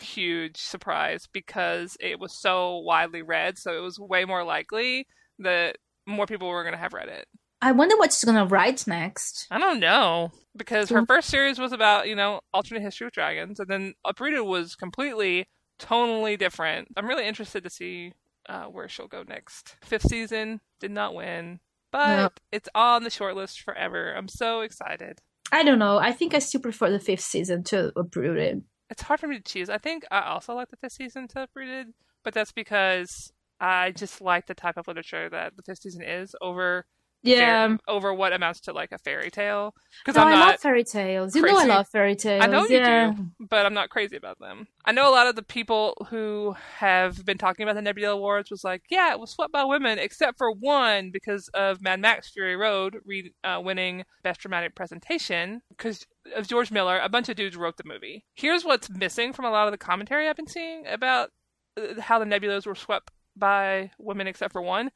[SPEAKER 1] huge surprise because it was so widely read, so it was way more likely that more people were going to have read it.
[SPEAKER 2] I wonder what she's gonna write next.
[SPEAKER 1] I don't know because her
[SPEAKER 2] Mm.
[SPEAKER 1] first series was about you know alternate history with dragons, and then Uprooted was completely tonally different. I'm really interested to see uh, where she'll go next. Fifth season did not win, but
[SPEAKER 2] Yep.
[SPEAKER 1] it's on the shortlist forever. I'm so excited.
[SPEAKER 2] I don't know. I think I still prefer the fifth season to Uprooted.
[SPEAKER 1] it's hard for me to choose. I think I also like the fifth season to Uprooted, but that's because I just like the type of literature that the fifth season is over
[SPEAKER 2] Yeah.
[SPEAKER 1] fair- over what amounts to like a fairy tale. Because
[SPEAKER 2] No, I love fairy tales. You know I love fairy tales.
[SPEAKER 1] I know you do, but I'm not crazy about them. I know a lot of the people who have been talking about the Nebula Awards was like, yeah, it was swept by women, except for one because of Mad Max Fury Road re- uh, winning Best Dramatic Presentation because of George Miller. A bunch of dudes wrote the movie. Here's what's missing from a lot of the commentary I've been seeing about uh, how the Nebulas were swept by women, except for one.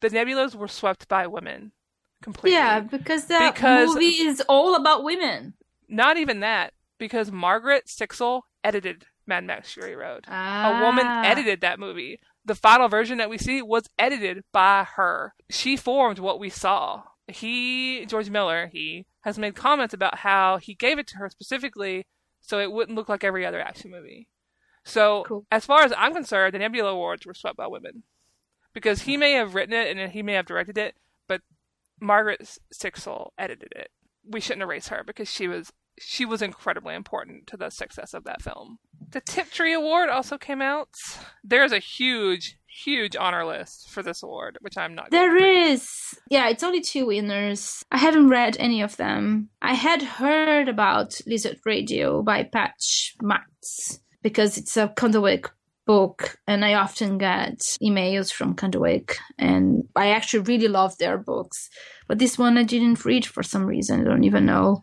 [SPEAKER 1] The Nebulas were swept by women completely.
[SPEAKER 2] Yeah, because that
[SPEAKER 1] Because-
[SPEAKER 2] movie is all about women.
[SPEAKER 1] Not even that, because Margaret Sixel edited Mad Max Fury Road. A woman
[SPEAKER 2] Ah.
[SPEAKER 1] edited that movie. The final version that we see was edited by her. She formed what we saw. He, George Miller, he has made comments about how he gave it to her specifically so it wouldn't look like every other action movie. So,
[SPEAKER 2] Cool.
[SPEAKER 1] as far as I'm concerned, the Nebula Awards were swept by women. Because he may have written it and he may have directed it, but Margaret Sixel edited it. We shouldn't erase her because she was she was incredibly important to the success of that film. The Tiptree Award also came out. There's a huge, huge honor list for this award, which I'm not.
[SPEAKER 2] There
[SPEAKER 1] going to
[SPEAKER 2] Yeah, it's only two winners. I haven't read any of them. I had heard about Lizard Radio by Pat Schmatz because it's a Candlewick book and I often get emails from Candlewick and I actually really love their books. But this one I didn't read for some reason. I don't even know.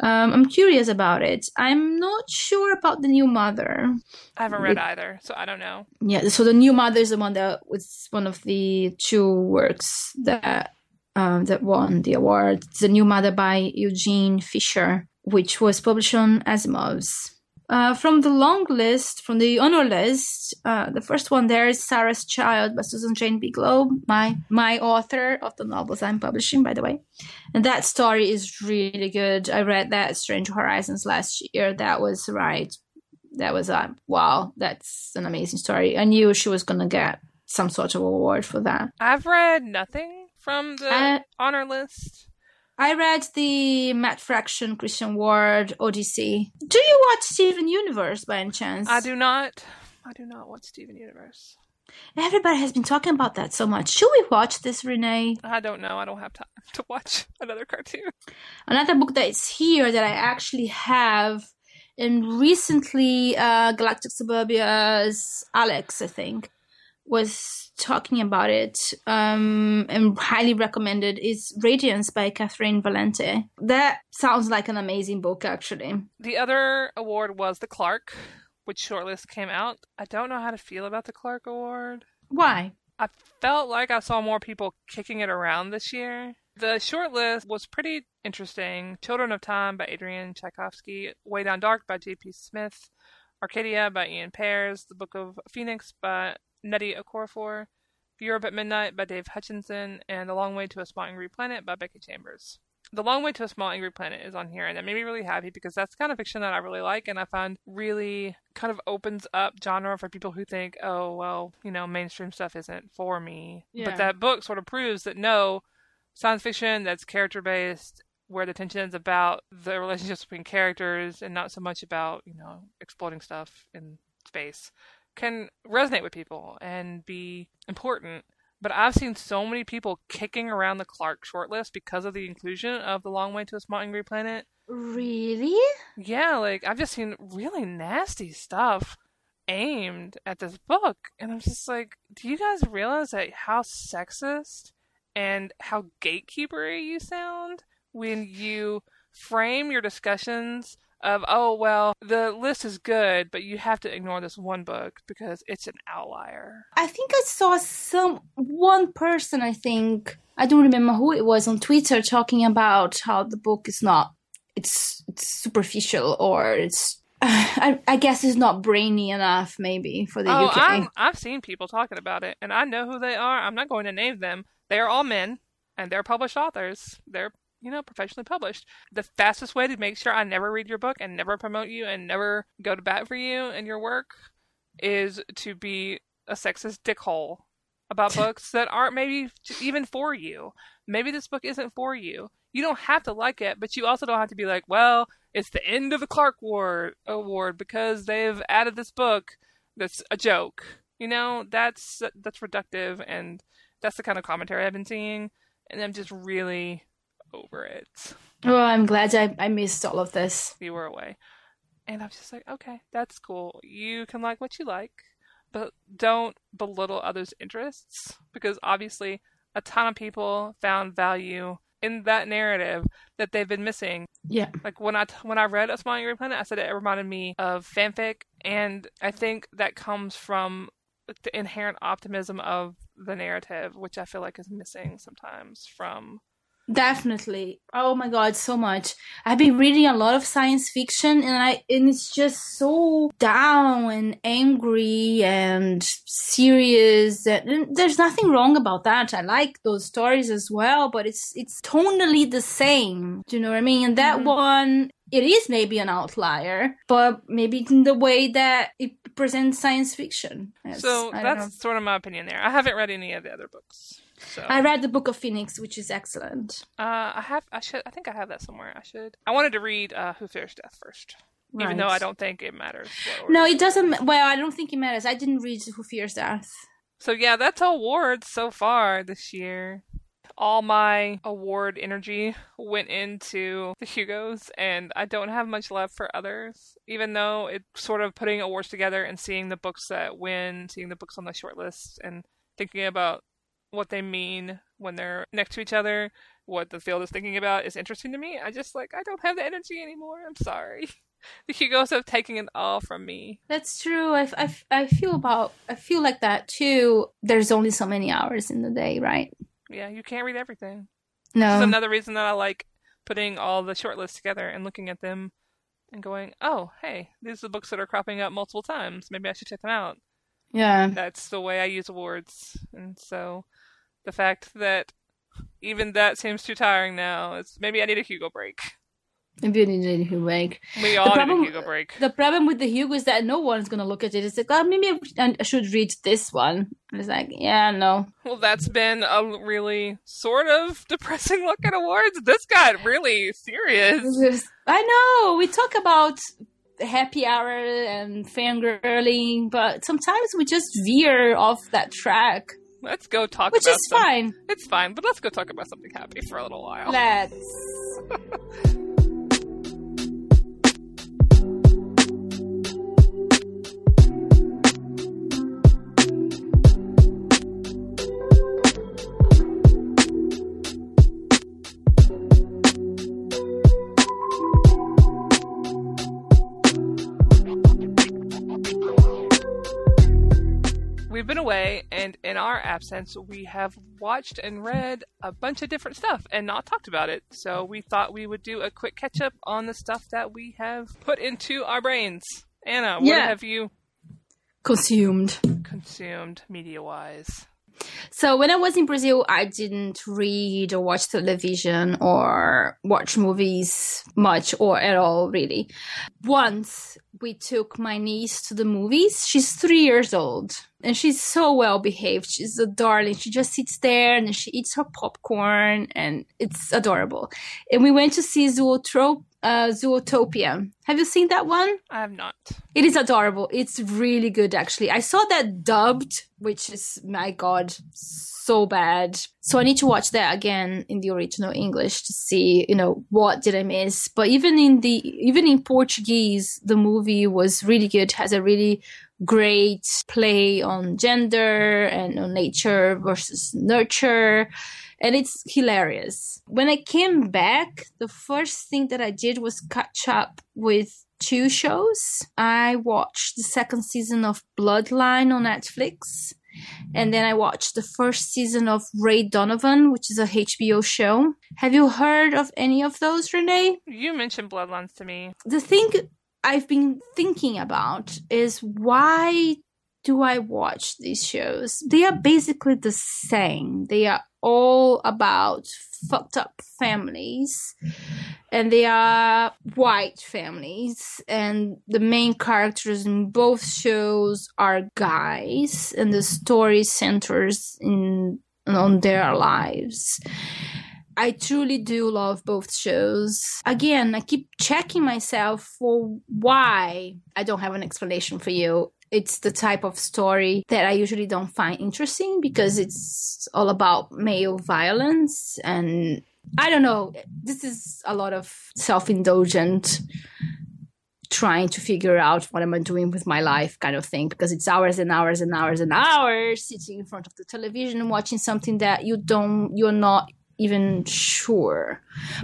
[SPEAKER 2] Um, I'm curious about it. I'm not sure about the new mother.
[SPEAKER 1] I haven't read either, so I don't know.
[SPEAKER 2] Yeah, so the new mother is the one that was one of the two works that um, that won the award. It's the new mother by Eugene Fischer, which was published on Asimov's. Uh, from the long list, from the honor list, uh, the first one there is Sarah's Child by Susan Jane Bigelow, my my author of the novels I'm publishing, by the way. And that story is really good. I read that Strange Horizons last year. That was right that was uh, wow that's an amazing story i knew she was gonna get some sort of award for that
[SPEAKER 1] I've read nothing from the
[SPEAKER 2] Uh,
[SPEAKER 1] honor list.
[SPEAKER 2] I read the matt fraction christian ward ODY-C do you watch steven universe by any chance
[SPEAKER 1] I do not. I do not watch Steven Universe.
[SPEAKER 2] everybody has been talking about that so much should we watch this Renay
[SPEAKER 1] I don't know. I don't have time to watch another cartoon.
[SPEAKER 2] another book that is here that i actually have and recently uh galactic suburbia's alex i think was talking about it um, and highly recommended is Radiance by Catherynne Valente. That sounds like an amazing book, actually.
[SPEAKER 1] The other award was the Clarke, which shortlist came out. I don't know how to feel about the Clarke Award.
[SPEAKER 2] Why?
[SPEAKER 1] I felt like I saw more people kicking it around this year. The shortlist was pretty interesting. Children of Time by Adrian Tchaikovsky, Way Down Dark by J.P. Smythe, Arcadia by Ian Pears, The Book of Phoenix by Nnedi Okorafor, Europe at Midnight by Dave Hutchinson, and The Long Way to a Small Angry Planet by Becky Chambers. The Long Way to a Small Angry Planet is on here, and that made me really happy because that's the kind of fiction that I really like, and I find really kind of opens up genre for people who think, oh, well, you know, mainstream stuff isn't for me.
[SPEAKER 2] Yeah.
[SPEAKER 1] But that book sort of proves that no, science fiction that's character based, where the tension is about the relationships between characters and not so much about, you know, exploding stuff in space, can resonate with people and be important. But I've seen so many people kicking around the Clarke shortlist because of the inclusion of The Long Way to a Small Angry Planet.
[SPEAKER 2] Really?
[SPEAKER 1] Yeah, like I've just seen really nasty stuff aimed at this book. And I'm just like, do you guys realize that how sexist and how gatekeepery you sound when you frame your discussions of, oh, well, the list is good, but you have to ignore this one book because it's an outlier.
[SPEAKER 2] I think I saw some one person. I think I don't remember who it was on Twitter talking about how the book is not. It's it's superficial or it's. I, I guess it's not brainy enough, maybe for the
[SPEAKER 1] oh,
[SPEAKER 2] UK.
[SPEAKER 1] I'm, I've seen people talking about it, and I know who they are. I'm not going to name them. They are all men, and they're published authors. They're, you know, professionally published. The fastest way to make sure I never read your book and never promote you and never go to bat for you and your work is to be a sexist dickhole about books that aren't maybe even for you. maybe this book isn't for you. You don't have to like it, but you also don't have to be like, well, it's the end of the Clarke Award award because they've added this book that's a joke. You know, that's that's reductive and that's the kind of commentary I've been seeing and I'm just really over it.
[SPEAKER 2] Oh, I'm glad I, I missed all of this.
[SPEAKER 1] You were away. And I was just like, okay, that's cool. You can like what you like, but don't belittle others' interests because obviously a ton of people found value in that narrative that they've been missing.
[SPEAKER 2] Yeah.
[SPEAKER 1] Like when I when I read A Small Angry Planet, I said it reminded me of fanfic, and I think that comes from the inherent optimism of the narrative, which I feel like is missing sometimes from
[SPEAKER 2] Definitely. Oh my god, so much. I've been reading a lot of science fiction and I and it's just so down and angry and serious and there's nothing wrong about that. I like those stories as well, but it's it's tonally the same. Do you know what I mean? And that mm-hmm. one it is maybe an outlier, but maybe in the way that it presents science fiction.
[SPEAKER 1] so that's sort of my opinion there. I haven't read any of the other books. So.
[SPEAKER 2] I read the Book of Phoenix, which is excellent.
[SPEAKER 1] Uh, I have. I should. I think I have that somewhere. I should. I wanted to read uh, Who Fears Death first, right. even though I don't think it matters.
[SPEAKER 2] No, it doesn't. Well, I don't think it matters. I didn't read Who Fears Death.
[SPEAKER 1] So yeah, that's awards so far this year. All my award energy went into the Hugos, and I don't have much left for others. Even though it's sort of putting awards together and seeing the books that win, seeing the books on the short list, and thinking about what they mean when they're next to each other, what the field is thinking about is interesting to me. I just like I don't have the energy anymore. I'm sorry. The Hugos have taken it all from me.
[SPEAKER 2] That's true. I, I, I feel about I feel like that too. There's only so many hours in the day, right?
[SPEAKER 1] Yeah, you can't read everything.
[SPEAKER 2] No.
[SPEAKER 1] This is another reason that I like putting all the short lists together and looking at them and going, "Oh, hey, these are the books that are cropping up multiple times. Maybe I should check them out."
[SPEAKER 2] Yeah.
[SPEAKER 1] That's the way I use awards. And so the fact that even that seems too tiring now. It's maybe I need a Hugo break.
[SPEAKER 2] Maybe you need a Hugo break.
[SPEAKER 1] We all the problem, need a Hugo break.
[SPEAKER 2] The problem with the Hugo is that no one's gonna look at it. It's like, oh, maybe I should read this one. And it's like, yeah, no.
[SPEAKER 1] Well, that's been a really sort of depressing look at awards. This got really serious.
[SPEAKER 2] I know. We talk about happy hour and fangirling, but sometimes we just veer off that track.
[SPEAKER 1] Let's go talk
[SPEAKER 2] Which
[SPEAKER 1] about
[SPEAKER 2] is some... fine.
[SPEAKER 1] It's fine, but let's go talk about something happy for a little while.
[SPEAKER 2] Let's.
[SPEAKER 1] and in our absence, we have watched and read a bunch of different stuff and not talked about it. So we thought we would do a quick catch up on the stuff that we have put into our brains. Ana, what yeah. have you
[SPEAKER 2] consumed?
[SPEAKER 1] Consumed media wise.
[SPEAKER 2] So when I was in Brazil, I didn't read or watch television or watch movies much or at all, really. Once we took my niece to the movies. She's three years old and she's so well behaved. She's a darling. She just sits there and she eats her popcorn and it's adorable. And we went to see Zoetrope, uh, Zootopia. Have you seen that one?
[SPEAKER 1] I have not.
[SPEAKER 2] It is adorable. It's really good, actually. I saw that dubbed, which is, my God, so bad. So I need to watch that again in the original English to see, you know, what did I miss. But even in the, even in Portuguese, the movie was really good. Has a really great play on gender and on nature versus nurture and it's hilarious. When I came back, the first thing that I did was catch up with two shows. I watched the second season of Bloodline on Netflix. And then I watched the first season of Ray Donovan, which is a HBO show. Have you heard of any of those, Renay?
[SPEAKER 1] You mentioned Bloodlines to me.
[SPEAKER 2] The thing I've been thinking about is why do I watch these shows? They are basically the same. They are all about fucked up families and they are white families and the main characters in both shows are guys and the story centers in on their lives. I truly do love both shows. Again, I keep checking myself for why I don't have an explanation for you. It's the type of story that I usually don't find interesting because it's all about male violence and I don't know. This is a lot of self indulgent trying to figure out what am I doing with my life kind of thing because it's hours and hours and hours and hours sitting in front of the television watching something that you don't you're not even sure.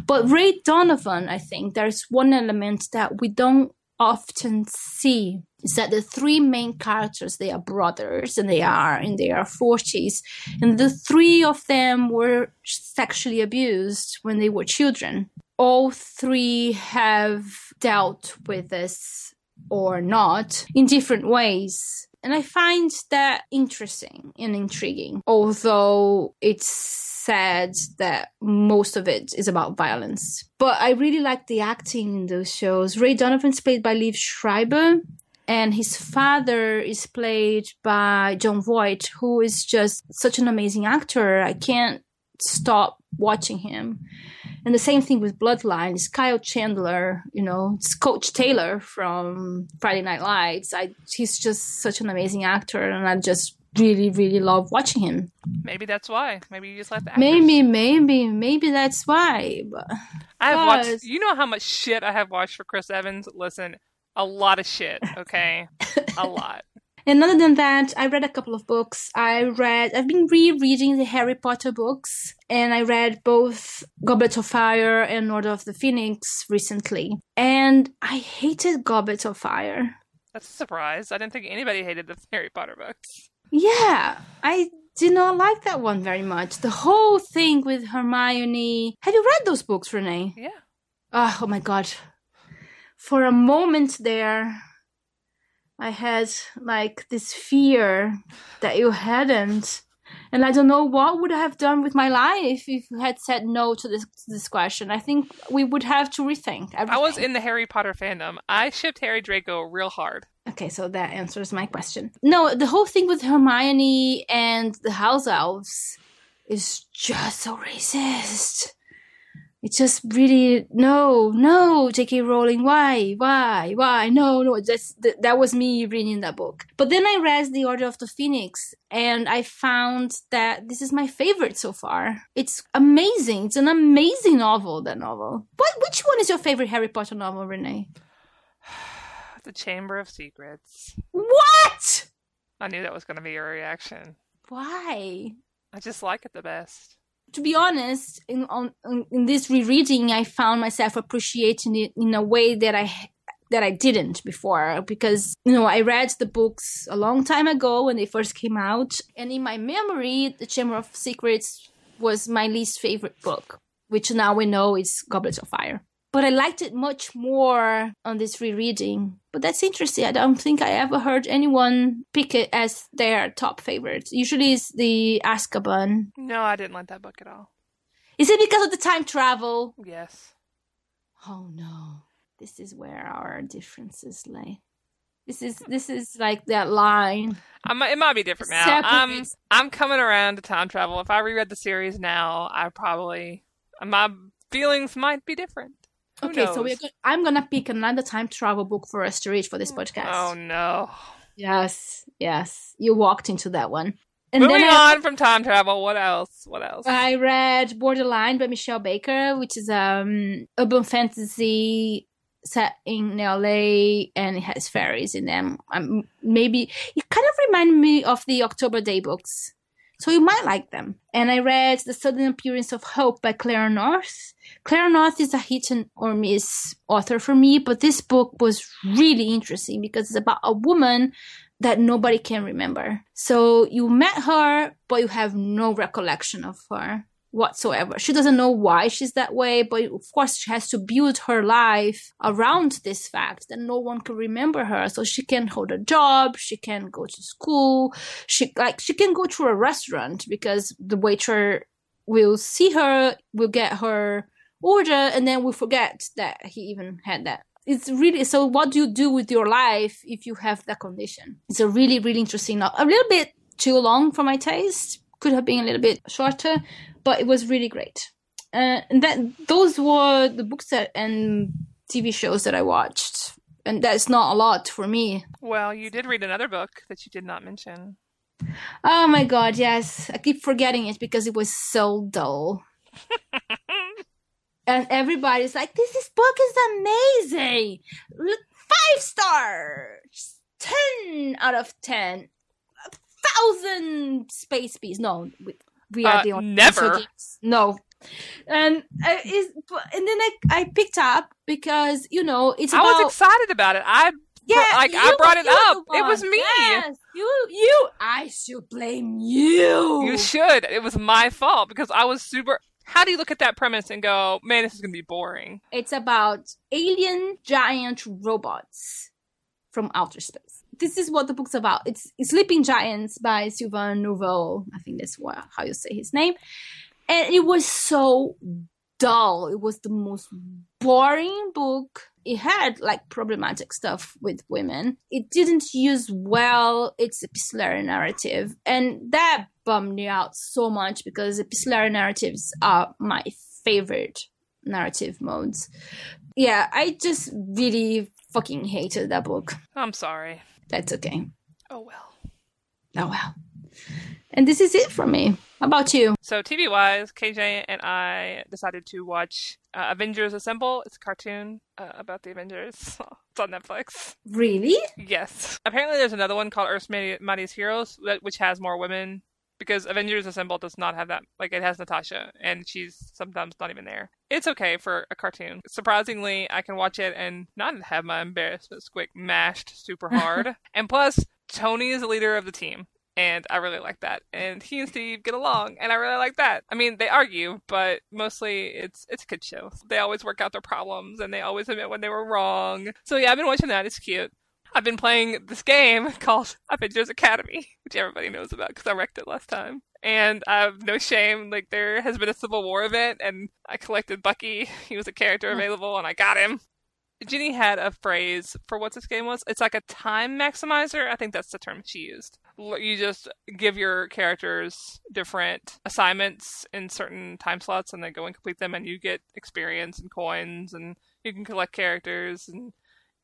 [SPEAKER 2] But Ray Donovan, I think there's one element that we don't often see is that the three main characters they are brothers and they are in their 40s and the three of them were sexually abused when they were children. All three have dealt with this or not in different ways and i find that interesting and intriguing although it's said that most of it is about violence. But I really like the acting in those shows. Ray Donovan's played by Liev Schreiber, and his father is played by Jon Voight, who is just such an amazing actor. I can't stop watching him. And the same thing with Bloodline is Kyle Chandler, you know, it's Coach Taylor from Friday Night Lights. I he's just such an amazing actor and I just really, really love watching him.
[SPEAKER 1] Maybe that's why. Maybe you just like the
[SPEAKER 2] actors. Maybe, maybe, maybe that's why. But,
[SPEAKER 1] I have watched. You know how much shit I have watched for Chris Evans. Listen, a lot of shit. Okay, a lot.
[SPEAKER 2] And other than that, I read a couple of books. I read, I've been rereading the Harry Potter books, and I read both Goblet of Fire and Order of the Phoenix recently. And I hated Goblet of Fire.
[SPEAKER 1] That's a surprise. I didn't think anybody hated the Harry Potter books.
[SPEAKER 2] Yeah, I did not like that one very much. The whole thing with Hermione. Have you read those books, Renay?
[SPEAKER 1] Yeah.
[SPEAKER 2] Oh, oh my god. For a moment there, I had like this fear that you hadn't. And I don't know what would I have done with my life if you had said no to this to this question. I think we would have to rethink everything. I
[SPEAKER 1] was in the Harry Potter fandom. I shipped Harry Draco real hard.
[SPEAKER 2] Okay, so that answers my question. No, the whole thing with Hermione and the house elves is just so racist. It's just really no, no, J.K. Rowling. Why, why, why? No, no. That's that, that was me reading that book. But then I read The Order of the Phoenix, and I found that this is my favorite so far. It's amazing. It's an amazing novel. That novel. What? Which one is your favorite Harry Potter novel, Renay?
[SPEAKER 1] the Chamber of Secrets.
[SPEAKER 2] What?
[SPEAKER 1] I knew that was going to be your reaction.
[SPEAKER 2] Why?
[SPEAKER 1] I just like it the best.
[SPEAKER 2] To be honest, in on in this rereading, I found myself appreciating it in a way that I that I didn't before. Because you know I read the books a long time ago when they first came out, and in my memory, The Chamber of Secrets was my least favorite book, which now we know is Goblet of Fire but I liked it much more on this rereading. But that's interesting. I don't think I ever heard anyone pick it as their top favorite. Usually it's the Azkaban.
[SPEAKER 1] No, I didn't like that book at all.
[SPEAKER 2] Is it because of the time travel?
[SPEAKER 1] Yes.
[SPEAKER 2] Oh no. This is where our differences lay. This is this is like that line.
[SPEAKER 1] I'm, it might be different now. I'm I'm coming around to time travel. If I reread the series now, I probably my feelings might be different. Who
[SPEAKER 2] okay,
[SPEAKER 1] knows?
[SPEAKER 2] so we're go- I'm gonna pick another time travel book for us to read for this podcast.
[SPEAKER 1] Oh no!
[SPEAKER 2] Yes, yes, you walked into that one.
[SPEAKER 1] And Moving I, on from time travel, what else? What else?
[SPEAKER 2] I read Borderline by Mishell Baker, which is um urban fantasy set in LA and it has fairies in them. Um, maybe it kind of reminded me of the October Daye books. So you might like them. And I read The Sudden Appearance of Hope by Claire North. Claire North is a hit or miss author for me, but this book was really interesting because it's about a woman that nobody can remember. So you met her, but you have no recollection of her whatsoever. She doesn't know why she's that way, but of course she has to build her life around this fact that no one can remember her. So she can hold a job, she can go to school, she like she can go to a restaurant because the waiter will see her, will get her order, and then will forget that he even had that. It's really so. What do you do with your life if you have that condition? It's a really, really interesting, a little bit too long for my taste could have been a little bit shorter, but it was really great. Uh, and that those were the books that and TV shows that I watched, and that's not a lot for me.
[SPEAKER 1] Well, you did read another book that you did not mention.
[SPEAKER 2] Oh my god, yes. I keep forgetting it because it was so dull. and everybody's like, this, this book is amazing. Five stars, 10 out of 10 thousand space bees. No, we, we are
[SPEAKER 1] Uh,
[SPEAKER 2] the only
[SPEAKER 1] never.
[SPEAKER 2] No. And uh, is and then I, I picked up because you know it's
[SPEAKER 1] I was excited about it. I
[SPEAKER 2] yeah,
[SPEAKER 1] like, I brought it up. It was me.
[SPEAKER 2] Yes, you, you. I should blame you.
[SPEAKER 1] you should. It was my fault because I was super. How do you look at that premise and go, man, this is gonna be boring?
[SPEAKER 2] It's about alien giant robots from outer space. This is what the book's about. It's Sleeping Giants by Sylvain Nouveau. I think that's what, how you say his name. And it was so dull. It was the most boring book. It had like problematic stuff with women. It didn't use well its epistolary narrative. And that bummed me out so much because epistolary narratives are my favorite narrative modes. Yeah, I just really fucking hated that book.
[SPEAKER 1] I'm sorry.
[SPEAKER 2] That's okay.
[SPEAKER 1] Oh well.
[SPEAKER 2] Oh well. And this is it for me. How about you?
[SPEAKER 1] So TV wise, KJ and I decided to watch uh, Avengers Assemble. It's a cartoon uh, about the Avengers. it's on Netflix.
[SPEAKER 2] Really?
[SPEAKER 1] Yes. Apparently, there's another one called Earth's Mightiest Heroes, which has more women. Because Avengers Assemble does not have that. Like, it has Natasha, and she's sometimes not even there. It's okay for a cartoon. Surprisingly, I can watch it and not have my embarrassment squick mashed super hard. and plus, Tony is the leader of the team. And I really like that. And he and Steve get along, and I really like that. I mean, they argue, but mostly it's it's a good show. They always work out their problems, and they always admit when they were wrong. So yeah, I've been watching that. It's cute. I've been playing this game called Avengers Academy, which everybody knows about because I wrecked it last time. And I have no shame. Like there has been a Civil War event, and I collected Bucky. He was a character hmm. available, and I got him. Ginny had a phrase for what this game was. It's like a time maximizer. I think that's the term she used. You just give your characters different assignments in certain time slots, and they go and complete them, and you get experience and coins, and you can collect characters, and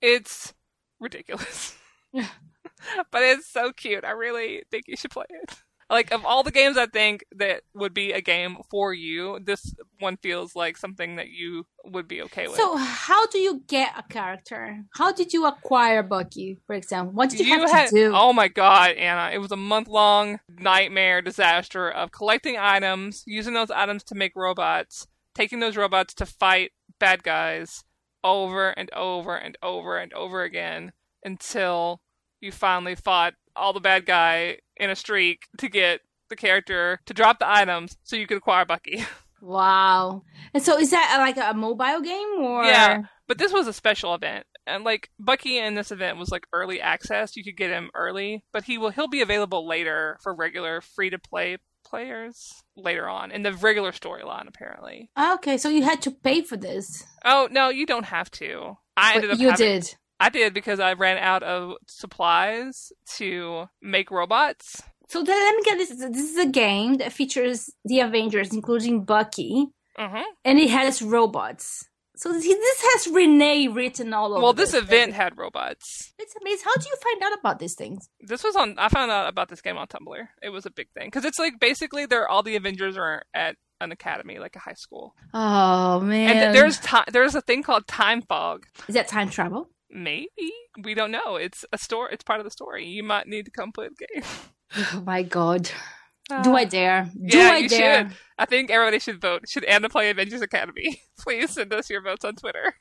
[SPEAKER 1] it's ridiculous. but it's so cute. I really think you should play it. Like of all the games I think that would be a game for you, this one feels like something that you would be okay with.
[SPEAKER 2] So, how do you get a character? How did you acquire Bucky, for example? What did you, have
[SPEAKER 1] had
[SPEAKER 2] to do?
[SPEAKER 1] oh my god, Ana! It was a month long nightmare disaster of collecting items, using those items to make robots, taking those robots to fight bad guys over and over and over and over again until you finally fought all the bad guy in a streak to get the character to drop the items so you could acquire Bucky.
[SPEAKER 2] Wow. And so, is that uh, like a mobile game or?
[SPEAKER 1] Yeah, but this was a special event, and like Bucky in this event was like early access. You could get him early, but he will he'll be available later for regular free to play players later on in the regular storyline. Apparently.
[SPEAKER 2] Okay, so you had to pay for this.
[SPEAKER 1] Oh no, you don't have to. I ended up
[SPEAKER 2] you
[SPEAKER 1] having-
[SPEAKER 2] did.
[SPEAKER 1] I did because I ran out of supplies to make robots.
[SPEAKER 2] So then let me get this. This is a game that features the Avengers, including Bucky,
[SPEAKER 1] hmm
[SPEAKER 2] and it has robots. So this has Renay written all over.
[SPEAKER 1] Well, this event had robots.
[SPEAKER 2] It's amazing. How do you find out about these things?
[SPEAKER 1] This was on. I found out about this game on Tumblr. It was a big thing because it's like basically they're all the Avengers are at an academy, like a high school.
[SPEAKER 2] Oh man!
[SPEAKER 1] And there's time. There's a thing called time fog.
[SPEAKER 2] is that time travel?
[SPEAKER 1] Maybe we don't know. It's a story. It's part of the story. You might need to come play the game.
[SPEAKER 2] Oh my god! Do I uh, dare? Do
[SPEAKER 1] yeah,
[SPEAKER 2] I
[SPEAKER 1] you
[SPEAKER 2] dare?
[SPEAKER 1] should. I think everybody should vote. Should Ana play Avengers Academy? Please send us your votes on Twitter.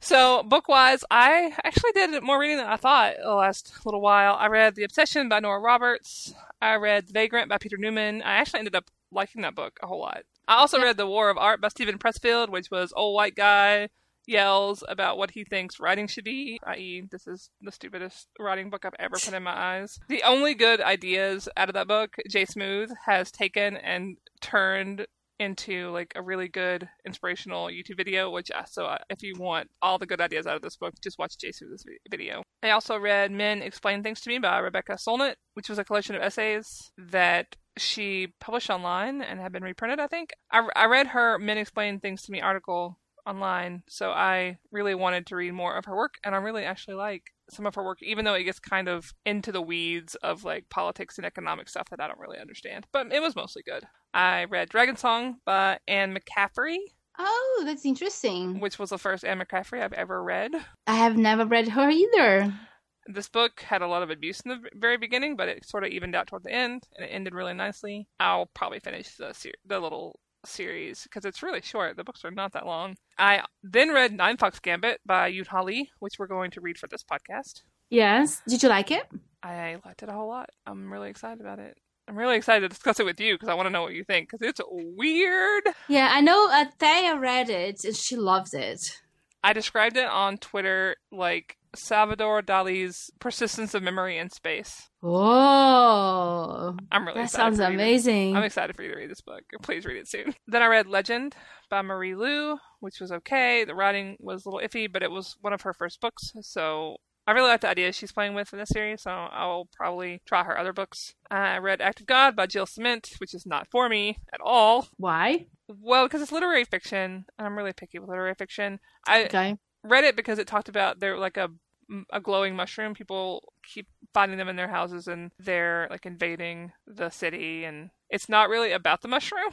[SPEAKER 1] So, book wise, I actually did more reading than I thought the last little while. I read The Obsession by Nora Roberts. I read The Vagrant by Peter Newman. I actually ended up liking that book a whole lot. I also read The War of Art by Steven Pressfield, which was old white guy yells about what he thinks writing should be, i.e., this is the stupidest writing book I've ever put in my eyes. The only good ideas out of that book, Jay Smooth has taken and turned into like a really good inspirational YouTube video. Which uh, so uh, if you want all the good ideas out of this book, just watch Jay Smooth's video. I also read Men Explain Things to Me by Rebecca Solnit, which was a collection of essays that she published online and have been reprinted. I think I, I read her Men Explain Things to Me article online, so I really wanted to read more of her work, and I really actually like some of her work, even though it gets kind of into the weeds of like politics and economic stuff that I don't really understand. But it was mostly good. I read Dragon Song by Anne McCaffrey.
[SPEAKER 2] Oh, that's interesting.
[SPEAKER 1] Which was the first Anne McCaffrey I've ever read.
[SPEAKER 2] I have never read her either.
[SPEAKER 1] This book had a lot of abuse in the very beginning, but it sort of evened out toward the end, and it ended really nicely. I'll probably finish the ser- the little series because it's really short. The books are not that long. I then read Nine Fox Gambit by Lee, which we're going to read for this podcast.
[SPEAKER 2] Yes. Did you like it?
[SPEAKER 1] I liked it a whole lot. I'm really excited about it. I'm really excited to discuss it with you because I want to know what you think because it's weird.
[SPEAKER 2] Yeah, I know uh, Thea read it and she loves it.
[SPEAKER 1] I described it on Twitter like Salvador Dali's Persistence of Memory in Space.
[SPEAKER 2] Oh,
[SPEAKER 1] I'm really
[SPEAKER 2] that sounds amazing.
[SPEAKER 1] I'm excited for you to read this book. Please read it soon. Then I read Legend by Marie Lu, which was okay. The writing was a little iffy, but it was one of her first books, so I really like the ideas she's playing with in this series, so I'll probably try her other books. I read Act of God by Jill Ciment, which is not for me at all.
[SPEAKER 2] Why?
[SPEAKER 1] Well, because it's literary fiction, and I'm really picky with literary fiction. I
[SPEAKER 2] Okay.
[SPEAKER 1] Read it because it talked about they're like a a glowing mushroom. People keep finding them in their houses, and they're like invading the city. And it's not really about the mushroom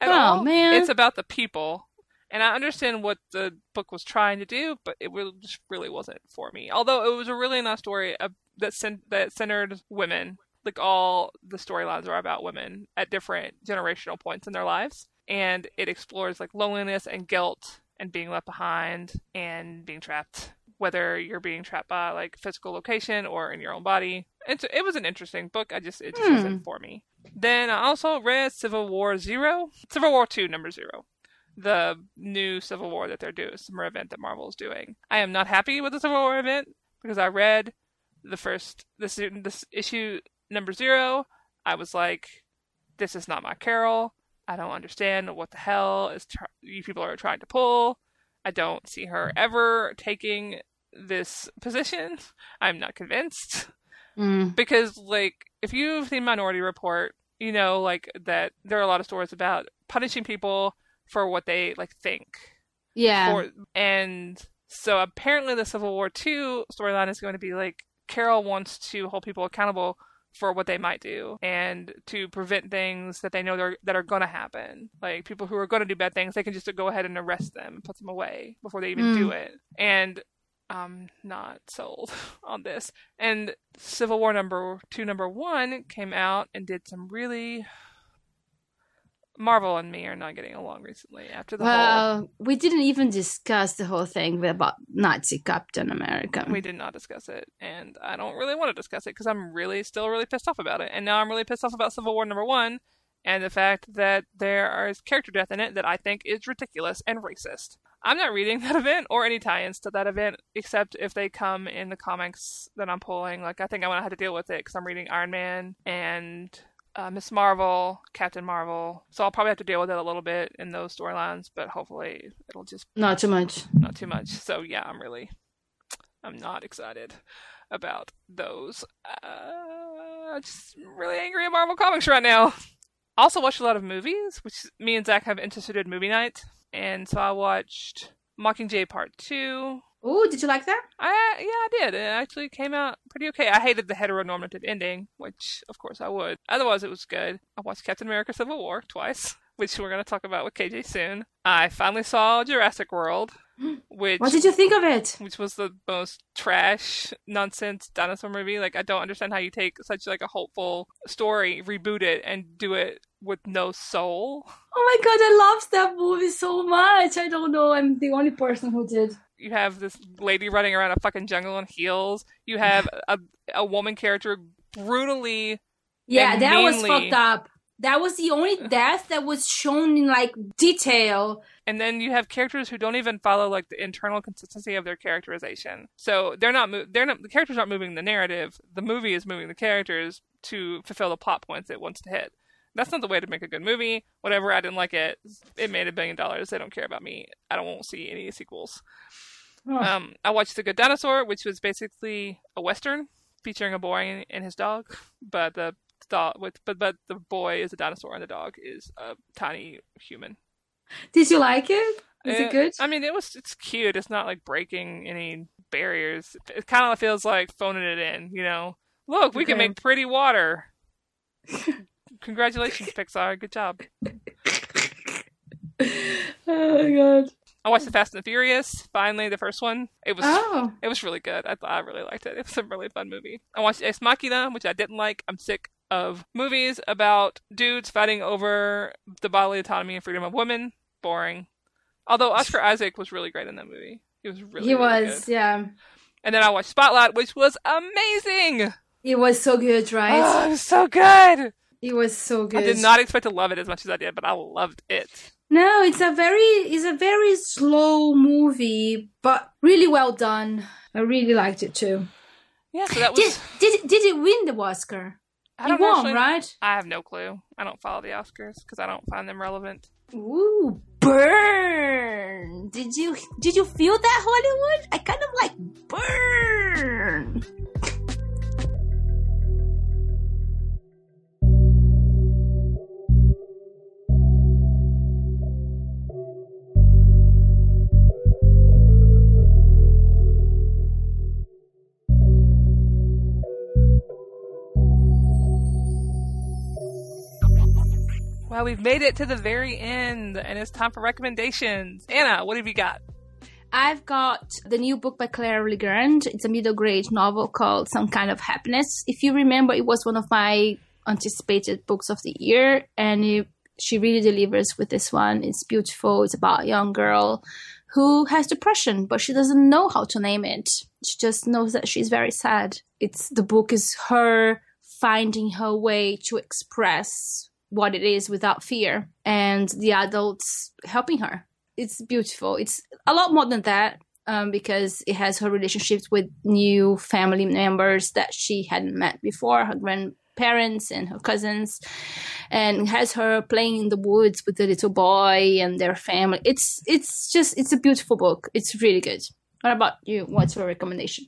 [SPEAKER 1] at
[SPEAKER 2] Oh,
[SPEAKER 1] all.
[SPEAKER 2] man.
[SPEAKER 1] It's about the people. And I understand what the book was trying to do, but it really, just really wasn't for me. Although it was a really nice story that that centered women. Like all the storylines are about women at different generational points in their lives, and it explores like loneliness and guilt and being left behind and being trapped whether you're being trapped by like physical location or in your own body. And so it was an interesting book. I just it just
[SPEAKER 2] Hmm.
[SPEAKER 1] wasn't for me. Then I also read Civil War Zero, Civil War Two, number zero, the new Civil War that they're doing, summer event that Marvel is doing. I am not happy with the Civil War event because I read the first this this issue number zero. I was like, this is not my Carol. I don't understand what the hell is tr- you people are trying to pull. I don't see her ever taking this position. I'm not convinced
[SPEAKER 2] Mm.
[SPEAKER 1] because like if you've seen Minority Report, you know like that there are a lot of stories about punishing people for what they like think.
[SPEAKER 2] Yeah.
[SPEAKER 1] For, and so apparently the Civil War II storyline is going to be like Carol wants to hold people accountable for what they might do and to prevent things that they know they're, that are going to happen. Like people who are going to do bad things, they can just go ahead and arrest them and put them away before they even
[SPEAKER 2] Mm.
[SPEAKER 1] do it. And I'm not sold on this. And Civil War number two, number one came out and did some really. Marvel and me are not getting along recently after the whole.
[SPEAKER 2] well, we didn't even discuss the whole thing about Nazi Captain America.
[SPEAKER 1] We did not discuss it, and I don't really want to discuss it because I'm really still really pissed off about it. And now I'm really pissed off about Civil War number one and the fact that there is character death in it that I think is ridiculous and racist. I'm not reading that event or any tie-ins to that event except if they come in the comics that I'm pulling. Like I think I'm gonna have to deal with it because I'm reading Iron Man and uh, Miss Marvel, Captain Marvel. So I'll probably have to deal with it a little bit in those storylines, but hopefully it'll just
[SPEAKER 2] Not too much.
[SPEAKER 1] not too much. So yeah, I'm really, I'm not excited about those. Uh, I'm just really angry at Marvel Comics right now. Also watched a lot of movies, which me and Zach have instituted movie night, and so I watched Mockingjay Part Two.
[SPEAKER 2] Oh, did you like that?
[SPEAKER 1] I yeah, I did. It actually came out pretty okay. I hated the heteronormative ending, which of course I would. Otherwise, it was good. I watched Captain America: Civil War twice, which we're gonna talk about with KJ soon. I finally saw Jurassic World, which
[SPEAKER 2] What did you think of it?
[SPEAKER 1] which was the most trash nonsense dinosaur movie. Like I don't understand how you take such like a hopeful story, reboot it, and do it with no soul.
[SPEAKER 2] Oh my god, I loved that movie so much. I don't know. I'm the only person who did.
[SPEAKER 1] You have this lady running around a fucking jungle in heels. You have a a woman character brutally
[SPEAKER 2] Yeah, that was fucked up. That was the only death that was shown in like detail.
[SPEAKER 1] and then you have characters who don't even follow like the internal consistency of their characterization. So they're not mo- they're not the characters aren't moving the narrative. The movie is moving the characters to fulfill the plot points it wants to hit. That's not the way to make a good movie. Whatever, I didn't like it. It made a billion dollars. They don't care about me. I don't won't see any sequels.
[SPEAKER 2] Oh.
[SPEAKER 1] Um, I watched The Good Dinosaur, which was basically a western featuring a boy and his dog, but the dog with but but the boy is a dinosaur and the dog is a tiny human.
[SPEAKER 2] Did you like it? Is
[SPEAKER 1] Eh,
[SPEAKER 2] it good?
[SPEAKER 1] I mean, it was it's cute. It's not like breaking any barriers. It kind of feels like phoning it in. You know, look, we can make pretty water. Congratulations, Pixar. Good job.
[SPEAKER 2] oh my god.
[SPEAKER 1] I watched The Fast and the Furious. Finally, the first one. It was
[SPEAKER 2] Oh.
[SPEAKER 1] it was really good. I thought I really liked it. It was a really fun movie. I watched Ex Machina, which I didn't like. I'm sick of movies about dudes fighting over the bodily autonomy and freedom of women. Boring. Although Oscar Isaac was really great in that movie. He was really
[SPEAKER 2] he
[SPEAKER 1] really
[SPEAKER 2] was,
[SPEAKER 1] good.
[SPEAKER 2] yeah.
[SPEAKER 1] And then I watched Spotlight, which was amazing.
[SPEAKER 2] It was so good, right?
[SPEAKER 1] Oh, it was so good.
[SPEAKER 2] it was so good.
[SPEAKER 1] I did not expect to love it as much as I did, but I loved it.
[SPEAKER 2] No, it's a very it's a very slow movie, but really well done. I really liked it too.
[SPEAKER 1] Yeah, so that was.
[SPEAKER 2] did it- did it win the Oscar?
[SPEAKER 1] I
[SPEAKER 2] It won,
[SPEAKER 1] actually-
[SPEAKER 2] right?
[SPEAKER 1] I have no clue. I don't follow the Oscars because I don't find them relevant.
[SPEAKER 2] Ooh, burn! Did you did you feel that Hollywood? I kind of like burn.
[SPEAKER 1] Well, we've made it to the very end, and it's time for recommendations. Ana, what have you got?
[SPEAKER 2] I've got the new book by Claire Legrand. It's a middle grade novel called Some Kind of Happiness. If you remember, it was one of my anticipated books of the year, and it, she really delivers with this one. It's beautiful. It's about a young girl who has depression, but she doesn't know how to name it. She just knows that she's very sad. It's the book is her finding her way to express what it is without fear, and the adults helping her it's beautiful. It's a lot more than that um, because it has her relationships with new family members that she hadn't met before, her grandparents and her cousins, and has her playing in the woods with the little boy and their family. It's it's just it's a beautiful book. It's really good. What about you? What's your recommendation?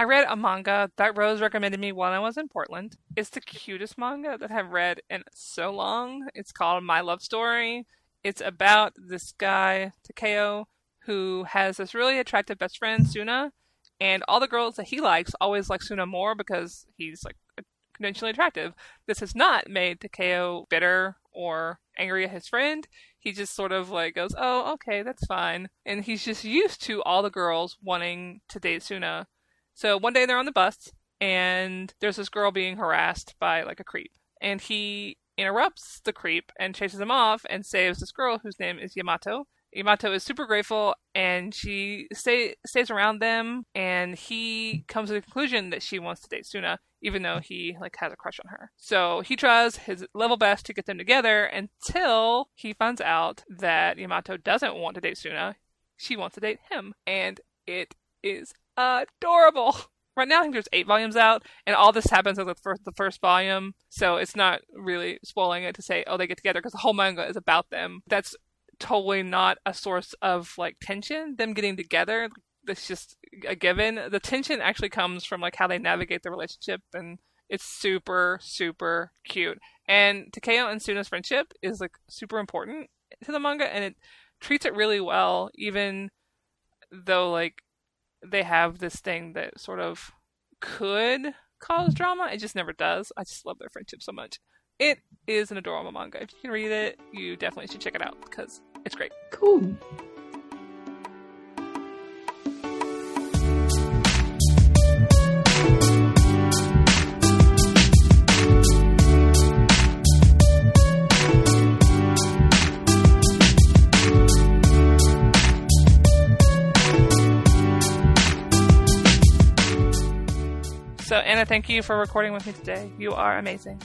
[SPEAKER 1] I read a manga that Rose recommended me while I was in Portland. It's the cutest manga that I've read in so long. It's called My Love Story. It's about this guy, Takeo, who has this really attractive best friend, Suna, and all the girls that he likes always like Suna more because he's like conventionally attractive. This has not made Takeo bitter or angry at his friend. He just sort of like goes, "Oh, okay, that's fine," and he's just used to all the girls wanting to date Suna. So one day they're on the bus and there's this girl being harassed by like a creep, and he interrupts the creep and chases him off and saves this girl whose name is Yamato. Yamato is super grateful and she stay, stays around them and he comes to the conclusion that she wants to date Suna even though he like has a crush on her. So he tries his level best to get them together until he finds out that Yamato doesn't want to date Suna. She wants to date him and it is adorable. Right now, I think there's eight volumes out, and all this happens in the first, the first volume, so it's not really spoiling it to say, oh, they get together, because the whole manga is about them. That's totally not a source of like tension. Them getting together, that's just a given. The tension actually comes from like how they navigate the relationship, and it's super, super cute. And Takeo and Suna's friendship is like super important to the manga, and it treats it really well, even though like they have this thing that sort of could cause drama. It just never does. I just love their friendship so much. It is an adorable manga. If you can read it, you definitely should check it out because it's great.
[SPEAKER 2] Cool.
[SPEAKER 1] So, Ana, thank you for recording with me today. You are amazing.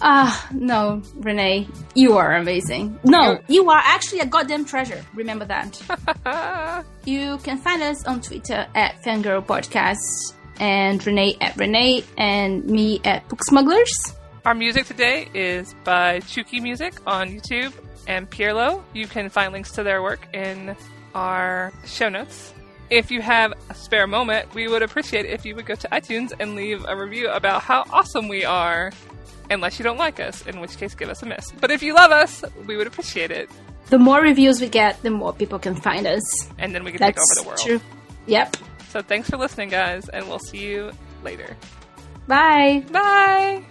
[SPEAKER 2] Ah, no, Renay, you are amazing. No, you are actually a goddamn treasure. Remember that. You can find us on Twitter at Fangirl Podcast and Renay at Renay and me at Book Smugglers.
[SPEAKER 1] Our music today is by Chuki Music on YouTube and Pierlo. You can find links to their work in our show notes. If you have a spare moment, we would appreciate it if you would go to iTunes and leave a review about how awesome we are. Unless you don't like us, in which case give us a miss. But if you love us, we would appreciate it.
[SPEAKER 2] The more reviews we get, the more people can find us.
[SPEAKER 1] And then we can
[SPEAKER 2] That's
[SPEAKER 1] take over the world.
[SPEAKER 2] true. Yep.
[SPEAKER 1] So thanks for listening, guys, and we'll see you later.
[SPEAKER 2] Bye.
[SPEAKER 1] Bye!